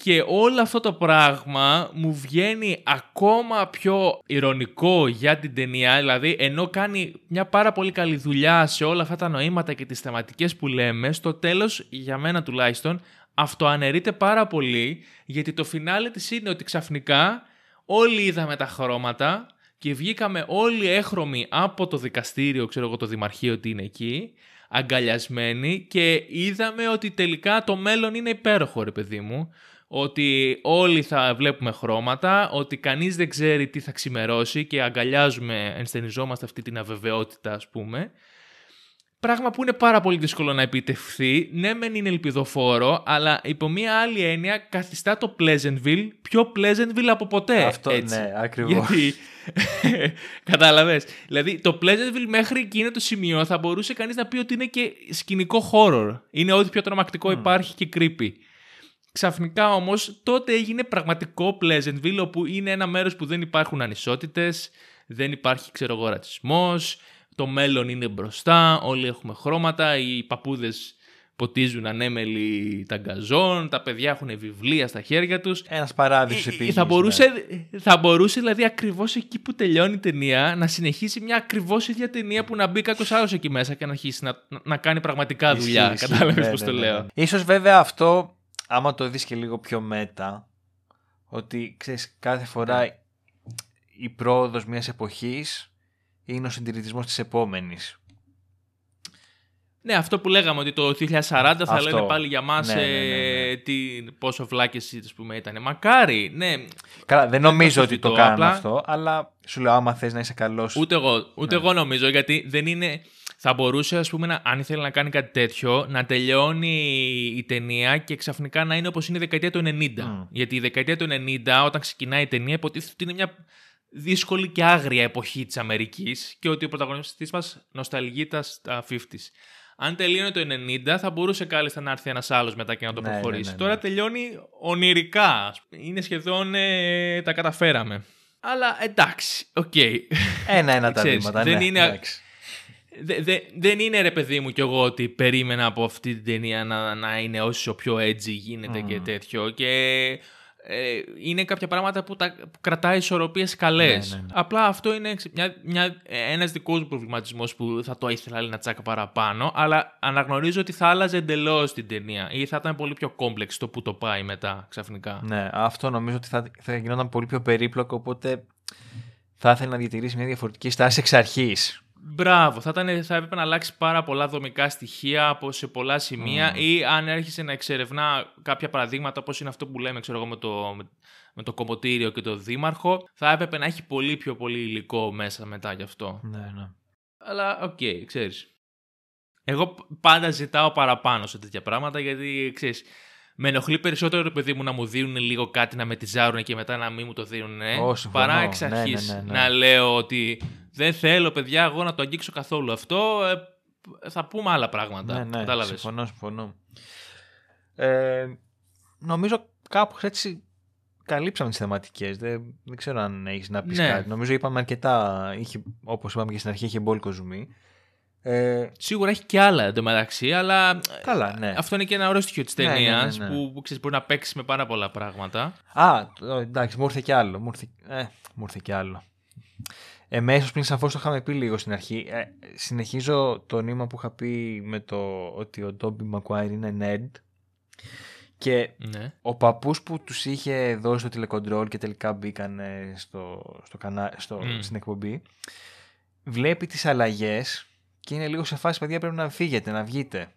Και όλο αυτό το πράγμα μου βγαίνει ακόμα πιο ηρωνικό για την ταινία, δηλαδή ενώ κάνει μια πάρα πολύ καλή δουλειά σε όλα αυτά τα νοήματα και τις θεματικές που λέμε, στο τέλος, για μένα τουλάχιστον, αυτοαναιρείται πάρα πολύ, γιατί το φινάλε της είναι ότι ξαφνικά όλοι είδαμε τα χρώματα και βγήκαμε όλοι έχρωμοι από το δικαστήριο, ξέρω εγώ το δημαρχείο ότι είναι εκεί, αγκαλιασμένοι και είδαμε ότι τελικά το μέλλον είναι υπέροχο ρε παιδί μου, ότι όλοι θα βλέπουμε χρώματα, ότι κανείς δεν ξέρει τι θα ξημερώσει και αγκαλιάζουμε, ενστενιζόμαστε αυτή την αβεβαιότητα ας πούμε Πράγμα που είναι πάρα πολύ δύσκολο να επιτευχθεί. Ναι, μεν είναι ελπιδοφόρο, αλλά υπό μία άλλη έννοια καθιστά το Pleasantville πιο Pleasantville από ποτέ. Αυτό, έτσι. ναι, ακριβώς. Γιατί, κατάλαβες. Δηλαδή, το Pleasantville μέχρι εκείνο το σημείο θα μπορούσε κανείς να πει ότι είναι και σκηνικό horror. Είναι ό,τι πιο τρομακτικό υπάρχει και creepy. Ξαφνικά όμως, τότε έγινε πραγματικό Pleasantville, όπου είναι ένα μέρος που δεν υπάρχουν ανισότητες, δεν υπάρχει, ξέρω εγώ, ρατσισμός, το μέλλον είναι μπροστά, όλοι έχουμε χρώματα, οι παππούδες ποτίζουν ανέμελοι ταγκαζόν, τα παιδιά έχουν βιβλία στα χέρια τους. Ένας παράδεισος ε, ε, επίσης. Θα μπορούσε, ναι. θα μπορούσε δηλαδή ακριβώς εκεί που τελειώνει η ταινία να συνεχίσει μια ακριβώς ίδια ταινία που να μπει κάποιος άλλος εκεί μέσα και να αρχίσει να, να κάνει πραγματικά δουλειά. Κατάλαβες ναι, πώς ναι, το ναι, λέω. Ίσως βέβαια αυτό, άμα το δεις και λίγο πιο μέτα, Ότι ξέρεις, κάθε φορά ναι. η πρόοδος μιας εποχής είναι ο συντηρητισμός της επόμενης. Ναι, αυτό που λέγαμε ότι το 2040 θα λένε πάλι για μας ναι, ναι, ναι, ε, πόσο βλάκες πούμε, ήταν. Μακάρι, ναι. Καλά, δεν νομίζω ότι το κάνουν αυτό, αλλά σου λέω άμα θες να είσαι καλός. Ούτε εγώ, ούτε εγώ νομίζω, γιατί δεν είναι... Θα μπορούσε, ας πούμε, να, αν ήθελε να κάνει κάτι τέτοιο, να τελειώνει η ταινία και ξαφνικά να είναι όπως είναι η δεκαετία του 90. Γιατί η δεκαετία του 90, όταν ξεκινάει η ταινία, υποτίθεται ότι είναι μια δύσκολη και άγρια εποχή της Αμερικής και ότι ο πρωταγωνιστής μας νοσταλγεί τα 50's. Αν τελείωνε το 90, θα μπορούσε κάλλιστα να έρθει ένας άλλος μετά και να το ναι, προχωρήσει. Ναι, ναι, Τώρα τελειώνει ονειρικά. Είναι σχεδόν ε, τα καταφέραμε. Αλλά εντάξει, ok. Okay. Ένα-ένα τα βήματα. Δεν, είναι, δε, δεν είναι ρε παιδί μου κι εγώ ότι περίμενα από αυτή την ταινία να, να είναι όσο πιο edgy γίνεται και τέτοιο. Και ε, είναι κάποια πράγματα που, τα, που κρατάει ισορροπίες καλές. Ναι, ναι, ναι. Απλά αυτό είναι μια, μια, ένας δικός μου προβληματισμός που θα το ήθελα ένα τσακ παραπάνω, αλλά αναγνωρίζω ότι θα άλλαζε εντελώς την ταινία ή θα ήταν πολύ πιο complex το που το πάει μετά ξαφνικά. Ναι, αυτό νομίζω ότι θα, θα γινόταν πολύ πιο περίπλοκο, οπότε θα ήθελε να διατηρήσει μια διαφορετική στάση εξ αρχής. Μπράβο, θα, ήταν, θα έπρεπε να αλλάξει πάρα πολλά δομικά στοιχεία από σε πολλά σημεία ή αν έρχεσαι να εξερευνά κάποια παραδείγματα όπως είναι αυτό που λέμε ξέρω εγώ, με, το, με, το κομμωτήριο και το δήμαρχο θα έπρεπε να έχει πολύ πιο πολύ υλικό μέσα μετά γι' αυτό. Ναι, ναι. Αλλά ok, okay, ξέρεις. Εγώ πάντα ζητάω παραπάνω σε τέτοια πράγματα γιατί ξέρεις, με ενοχλεί περισσότερο το παιδί μου να μου δίνουν λίγο κάτι να με τυζάρουν και μετά να μην μου το δίνουν. Ε, παρά εξ ναι, αρχής ναι, ναι, να λέω ότι δεν θέλω, παιδιά, εγώ να το αγγίξω καθόλου αυτό. Ε, θα πούμε άλλα πράγματα. Ναι, ναι, συμφωνώ, συμφωνώ. Ε, νομίζω κάπου έτσι καλύψαμε τις θεματικές. Δεν, δεν ξέρω αν έχεις να πεις κάτι. Νομίζω είπαμε αρκετά. Όπως είπαμε και στην αρχή, είχε μπόλικο ζουμί. Ε... Σίγουρα έχει και άλλα εντωμεταξύ, αλλά Καλά, ναι. αυτό είναι και ένα ωραίο στοιχείο της ταινία ναι, ναι, ναι, που, που ξέρεις, μπορεί να παίξει με πάρα πολλά πράγματα. Α, εντάξει, μου ήρθε και άλλο. Μου ήρθε, ε, μου ήρθε και άλλο. Εμέσως πριν σαφώ το είχαμε πει λίγο στην αρχή. Ε, συνεχίζω το νήμα που είχα πει με το ότι ο Ντόμπι Μακουάιρ είναι nerd. Και ναι. ο παππούς που τους είχε δώσει το τηλεκοντρόλ και τελικά μπήκαν στο, στο, κανα... στο, στην εκπομπή, βλέπει τις αλλαγές και είναι λίγο σε φάση, παιδιά, πρέπει να φύγετε, να βγείτε.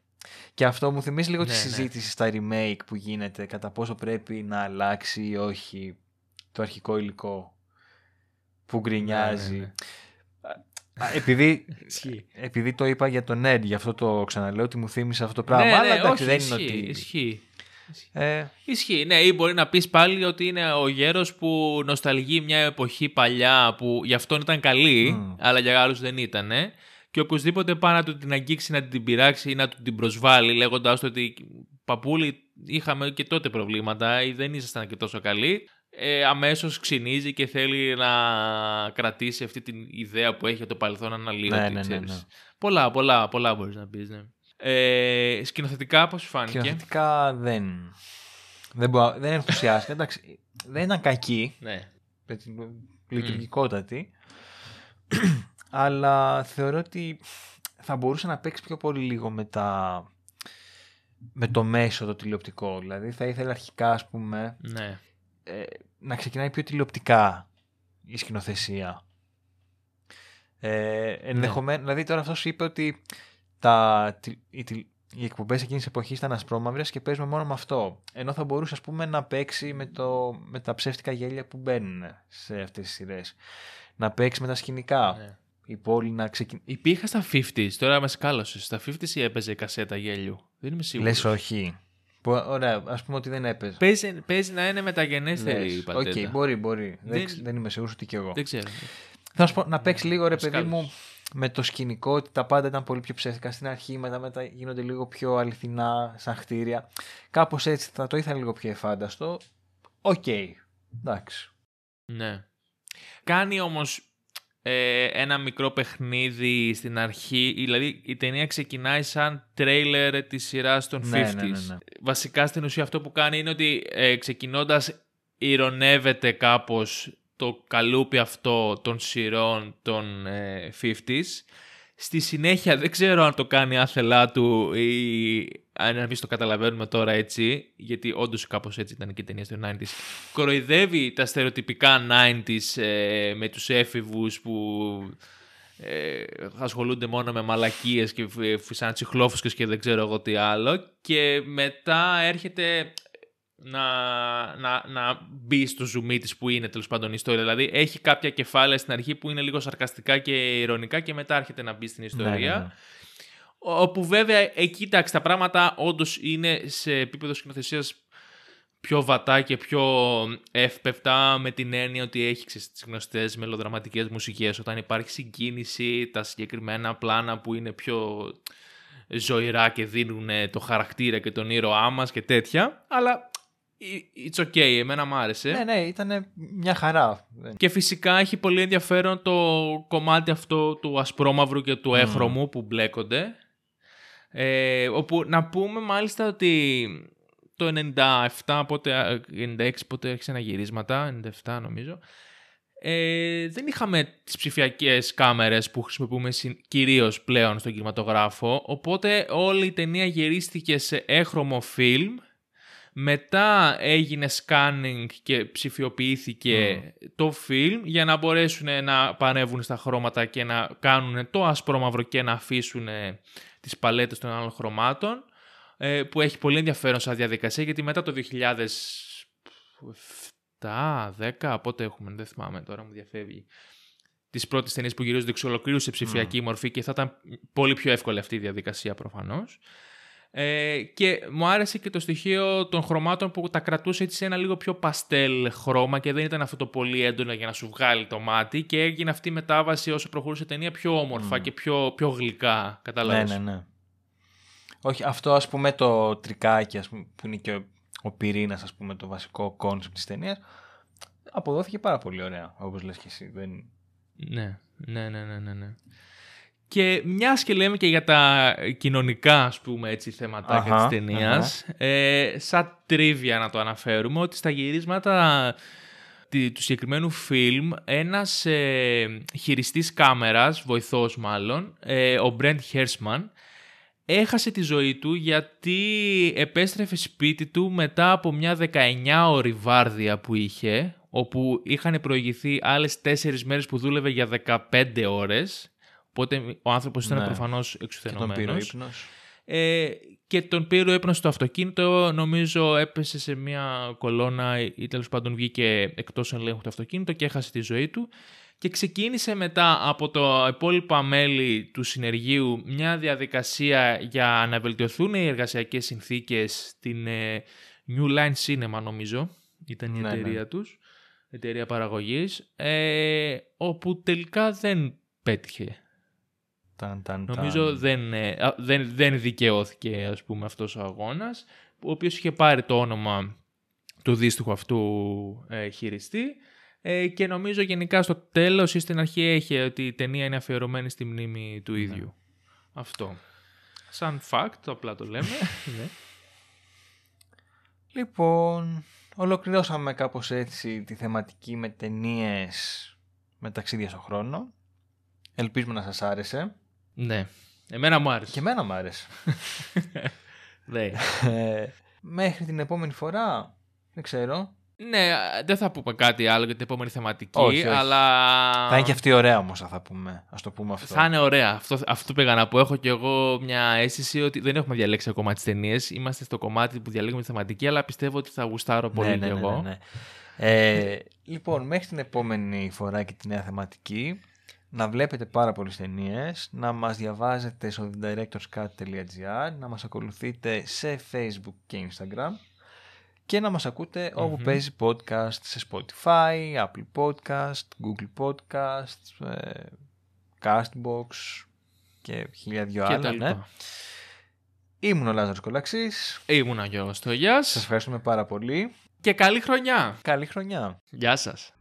Και αυτό μου θυμίζει λίγο τη ναι, ναι. συζήτηση στα remake που γίνεται, κατά πόσο πρέπει να αλλάξει ή όχι το αρχικό υλικό που γκρινιάζει. Ναι, επειδή, επειδή το είπα για τον Ned, γι' αυτό το ξαναλέω ότι μου θύμισε αυτό το πράγμα. αλλά εντάξει, δεν είναι ότι. Ισχύει. Ε... Ισχύει, ναι, ή μπορεί να πεις πάλι ότι είναι ο γέρος που νοσταλγεί μια εποχή παλιά που γι' αυτόν ήταν καλή, αλλά για άλλους δεν ήταν και οπωσδήποτε πάει να του την αγγίξει, να την πειράξει ή να του την προσβάλλει, λέγοντα ότι παππούλη είχαμε και τότε προβλήματα ή δεν ήσασταν και τόσο καλοί. Ε, αμέσως ξυνίζει και θέλει να κρατήσει αυτή την ιδέα που έχει το παρελθόν αναλύωτη, ναι, ναι, ναι, ναι, Πολλά, πολλά, πολλά μπορείς να πεις, ναι. Ε, σκηνοθετικά πώς σου φάνηκε; Σκηνοθετικά δεν... Δεν, μπορώ, δεν ενθουσιάστηκε. Εντάξει, δεν ήταν κακή. Ναι. Λειτουργικότατη αλλά θεωρώ ότι θα μπορούσε να παίξει πιο πολύ λίγο με, τα... με το μέσο το τηλεοπτικό. Δηλαδή θα ήθελε αρχικά ας πούμε ναι. ε, να ξεκινάει πιο τηλεοπτικά η σκηνοθεσία. Ε, ενδεχομένως, ναι. δηλαδή τώρα αυτός είπε ότι τα, οι, οι εκπομπές εκείνης της εποχής ήταν ασπρόμαυρες και παίζουμε μόνο με αυτό. Ενώ θα μπορούσε ας πούμε, να παίξει με, το, με τα ψεύτικα γέλια που μπαίνουν σε αυτές τις σειρές. Να παίξει με τα σκηνικά. Ναι η πόλη να ξεκινήσει. Υπήρχε στα 50s, τώρα με σκάλωσε. Στα 50s ή έπαιζε κασέτα γέλιου. Δεν είμαι σίγουρος. Λες όχι. Ωραία, ας πούμε ότι δεν έπαιζε. Παίζει, παίζει να είναι μεταγενέστερη η πατέντα. OK, okay, μπορεί, μπορεί. Δεν, δεν είμαι σίγουρος ότι κι εγώ. Δεν ξέρω. Θα σου πω να παίξεις λίγο ρε παιδί μου με το σκηνικό ότι τα πάντα ήταν πολύ πιο ψεύτικα στην αρχή, μετά, μετά γίνονται λίγο πιο αληθινά σαν χτίρια. Κάπως έτσι θα το ήθελα λίγο πιο ευφάνταστο. OK. Okay. Εντάξει. Ναι. Κάνει όμως ε, ένα μικρό παιχνίδι στην αρχή. Δηλαδή η ταινία ξεκινάει σαν τρέιλερ της σειράς των ναι, 50s. Ναι, ναι, ναι, Βασικά στην ουσία αυτό που κάνει είναι ότι ε, ξεκινώντας ειρωνεύεται κάπως το καλούπι αυτό των σειρών των ε, 50s. Στη συνέχεια δεν ξέρω αν το κάνει άθελά του ή αν εμείς το καταλαβαίνουμε τώρα έτσι, γιατί όντως κάπως έτσι ήταν και η ταινία στο 90s. Κοροϊδεύει τα στερεοτυπικά 90s ε, με τους έφηβους που ε, ασχολούνται μόνο με μαλακίες και φυσάνε τσιχλόφουσκες και δεν ξέρω εγώ τι άλλο και μετά έρχεται να, να, να μπει στο ζουμί της που είναι τέλος πάντων η ιστορία. Δηλαδή έχει κάποια κεφάλαια στην αρχή που είναι λίγο σαρκαστικά και ηρωνικά και μετά έρχεται να μπει στην ιστορία. Ναι, ναι, ναι. Όπου βέβαια εκεί τα πράγματα όντως είναι σε επίπεδο σκηνοθεσίας πιο βατά και πιο εύπευτα με την έννοια ότι έχει τις γνωστές μελοδραματικές μουσικές όταν υπάρχει συγκίνηση, τα συγκεκριμένα πλάνα που είναι πιο ζωηρά και δίνουν το χαρακτήρα και τον ήρωά μας και τέτοια, αλλά it's okay, εμένα μου άρεσε. Ναι, ναι, ήταν μια χαρά. Και φυσικά έχει πολύ ενδιαφέρον το κομμάτι αυτό του ασπρόμαυρου και του έχρωμου που μπλέκονται. Ε, όπου να πούμε μάλιστα ότι το 97, πότε, 96 πότε άρχισε να γυρίσματα, 97 νομίζω, ε, δεν είχαμε τις ψηφιακές κάμερες που χρησιμοποιούμε κυρίως πλέον στον κινηματογράφο, οπότε όλη η ταινία γυρίστηκε σε έχρωμο φιλμ, μετά έγινε scanning και ψηφιοποιήθηκε το φιλμ για να μπορέσουν να πανεύουν στα χρώματα και να κάνουν το ασπρόμαυρο και να αφήσουν τις παλέτες των άλλων χρωμάτων. Ε, που έχει πολύ ενδιαφέρον σαν διαδικασία γιατί μετά το 2007, 10, πότε έχουμε, δεν θυμάμαι τώρα, μου διαφεύγει. Τις πρώτες ταινίες που γυρίζονται εξ ολοκλήρου σε ψηφιακή μορφή και θα ήταν πολύ πιο εύκολη αυτή η διαδικασία προφανώς. Ε, και μου άρεσε και το στοιχείο των χρωμάτων που τα κρατούσε έτσι σε ένα λίγο πιο παστέλ χρώμα και δεν ήταν αυτό το πολύ έντονο για να σου βγάλει το μάτι και έγινε αυτή η μετάβαση όσο προχωρούσε η ταινία πιο όμορφα και πιο, πιο γλυκά. Κατάλαβες. Ναι, ναι, ναι. Όχι, αυτό ας πούμε το τρικάκι ας πούμε, που είναι και ο, ο πυρήνας, ας πούμε, το βασικό κόνσεπτ της ταινίας. αποδόθηκε πάρα πολύ ωραία, όπως λες και εσύ. Δεν... Ναι, ναι, ναι, ναι, ναι. Ναι. Και μιας και λέμε και για τα κοινωνικά, ας πούμε, έτσι, θεματάκια της ταινίας, ε, σαν trivia να το αναφέρουμε, ότι στα γυρίσματα του συγκεκριμένου φιλμ ένας ε, χειριστής κάμερας, βοηθός μάλλον, ε, ο Brent Hershman, έχασε τη ζωή του γιατί επέστρεφε σπίτι του μετά από μια 19ωρη βάρδια που είχε, όπου είχαν προηγηθεί άλλες 4 μέρες που δούλευε για 15 ώρες, οπότε ο άνθρωπος ήταν ναι. προφανώς εξουθενωμένος. Ε, και τον πήρε ο ύπνος στο αυτοκίνητο, νομίζω έπεσε σε μια κολόνα ή τέλος πάντων βγήκε εκτός ελέγχου το αυτοκίνητο και έχασε τη ζωή του και ξεκίνησε μετά από το υπόλοιπα μέλη του συνεργείου μια διαδικασία για να βελτιωθούν οι εργασιακές συνθήκες στην ε, New Line Cinema νομίζω, ήταν η ναι, εταιρεία ναι. τους, εταιρεία παραγωγής, ε, όπου τελικά δεν πέτυχε. Ταν, ταν, νομίζω δεν, ε, δεν, δεν δικαιώθηκε ας πούμε αυτός ο αγώνας, ο οποίος είχε πάρει το όνομα του δύστιχου αυτού ε, χειριστή ε, και νομίζω γενικά στο τέλος ή στην αρχή έχει ότι η ταινία είναι αφιερωμένη στη μνήμη του ναι. ίδιου. Αυτό. Σαν fact, απλά το λέμε. ναι. Λοιπόν, ολοκληρώσαμε κάπως έτσι τη θεματική με ταινίες με ταξίδια στον χρόνο. Ελπίζουμε να σας άρεσε. Ναι. Εμένα μου άρεσε. Και εμένα μου άρεσε. ναι. Ε, μέχρι την επόμενη φορά, δεν ξέρω, ναι, δεν θα πούμε κάτι άλλο για την επόμενη θεματική, αλλά. Θα είναι και αυτή ωραία όμως, θα πούμε. Α το πούμε αυτό. Θα είναι ωραία. Αυτό, αυτό πήγα να πω. Έχω και εγώ μια αίσθηση ότι δεν έχουμε διαλέξει ακόμα τις ταινίες. Είμαστε στο κομμάτι που διαλέγουμε τη θεματική, αλλά πιστεύω ότι θα γουστάρω ναι, πολύ ναι, ναι, εγώ. Ναι, ναι, ε, λοιπόν, μέχρι την επόμενη φορά και τη νέα θεματική, να βλέπετε πάρα πολλές ταινίες, να μας διαβάζετε στο directorscut.gr, να μας ακολουθείτε σε facebook και instagram και να μας ακούτε όπου παίζει podcast σε Spotify, Apple Podcast, Google Podcast, ε, Castbox και χίλια δυο άλλα. Ναι. Ήμουν ο Λάζαρος Κολαξής. Ήμουν ο Γιώργος Στογιάς. Σας ευχαριστούμε πάρα πολύ. Και καλή χρονιά. Καλή χρονιά. Γεια σας.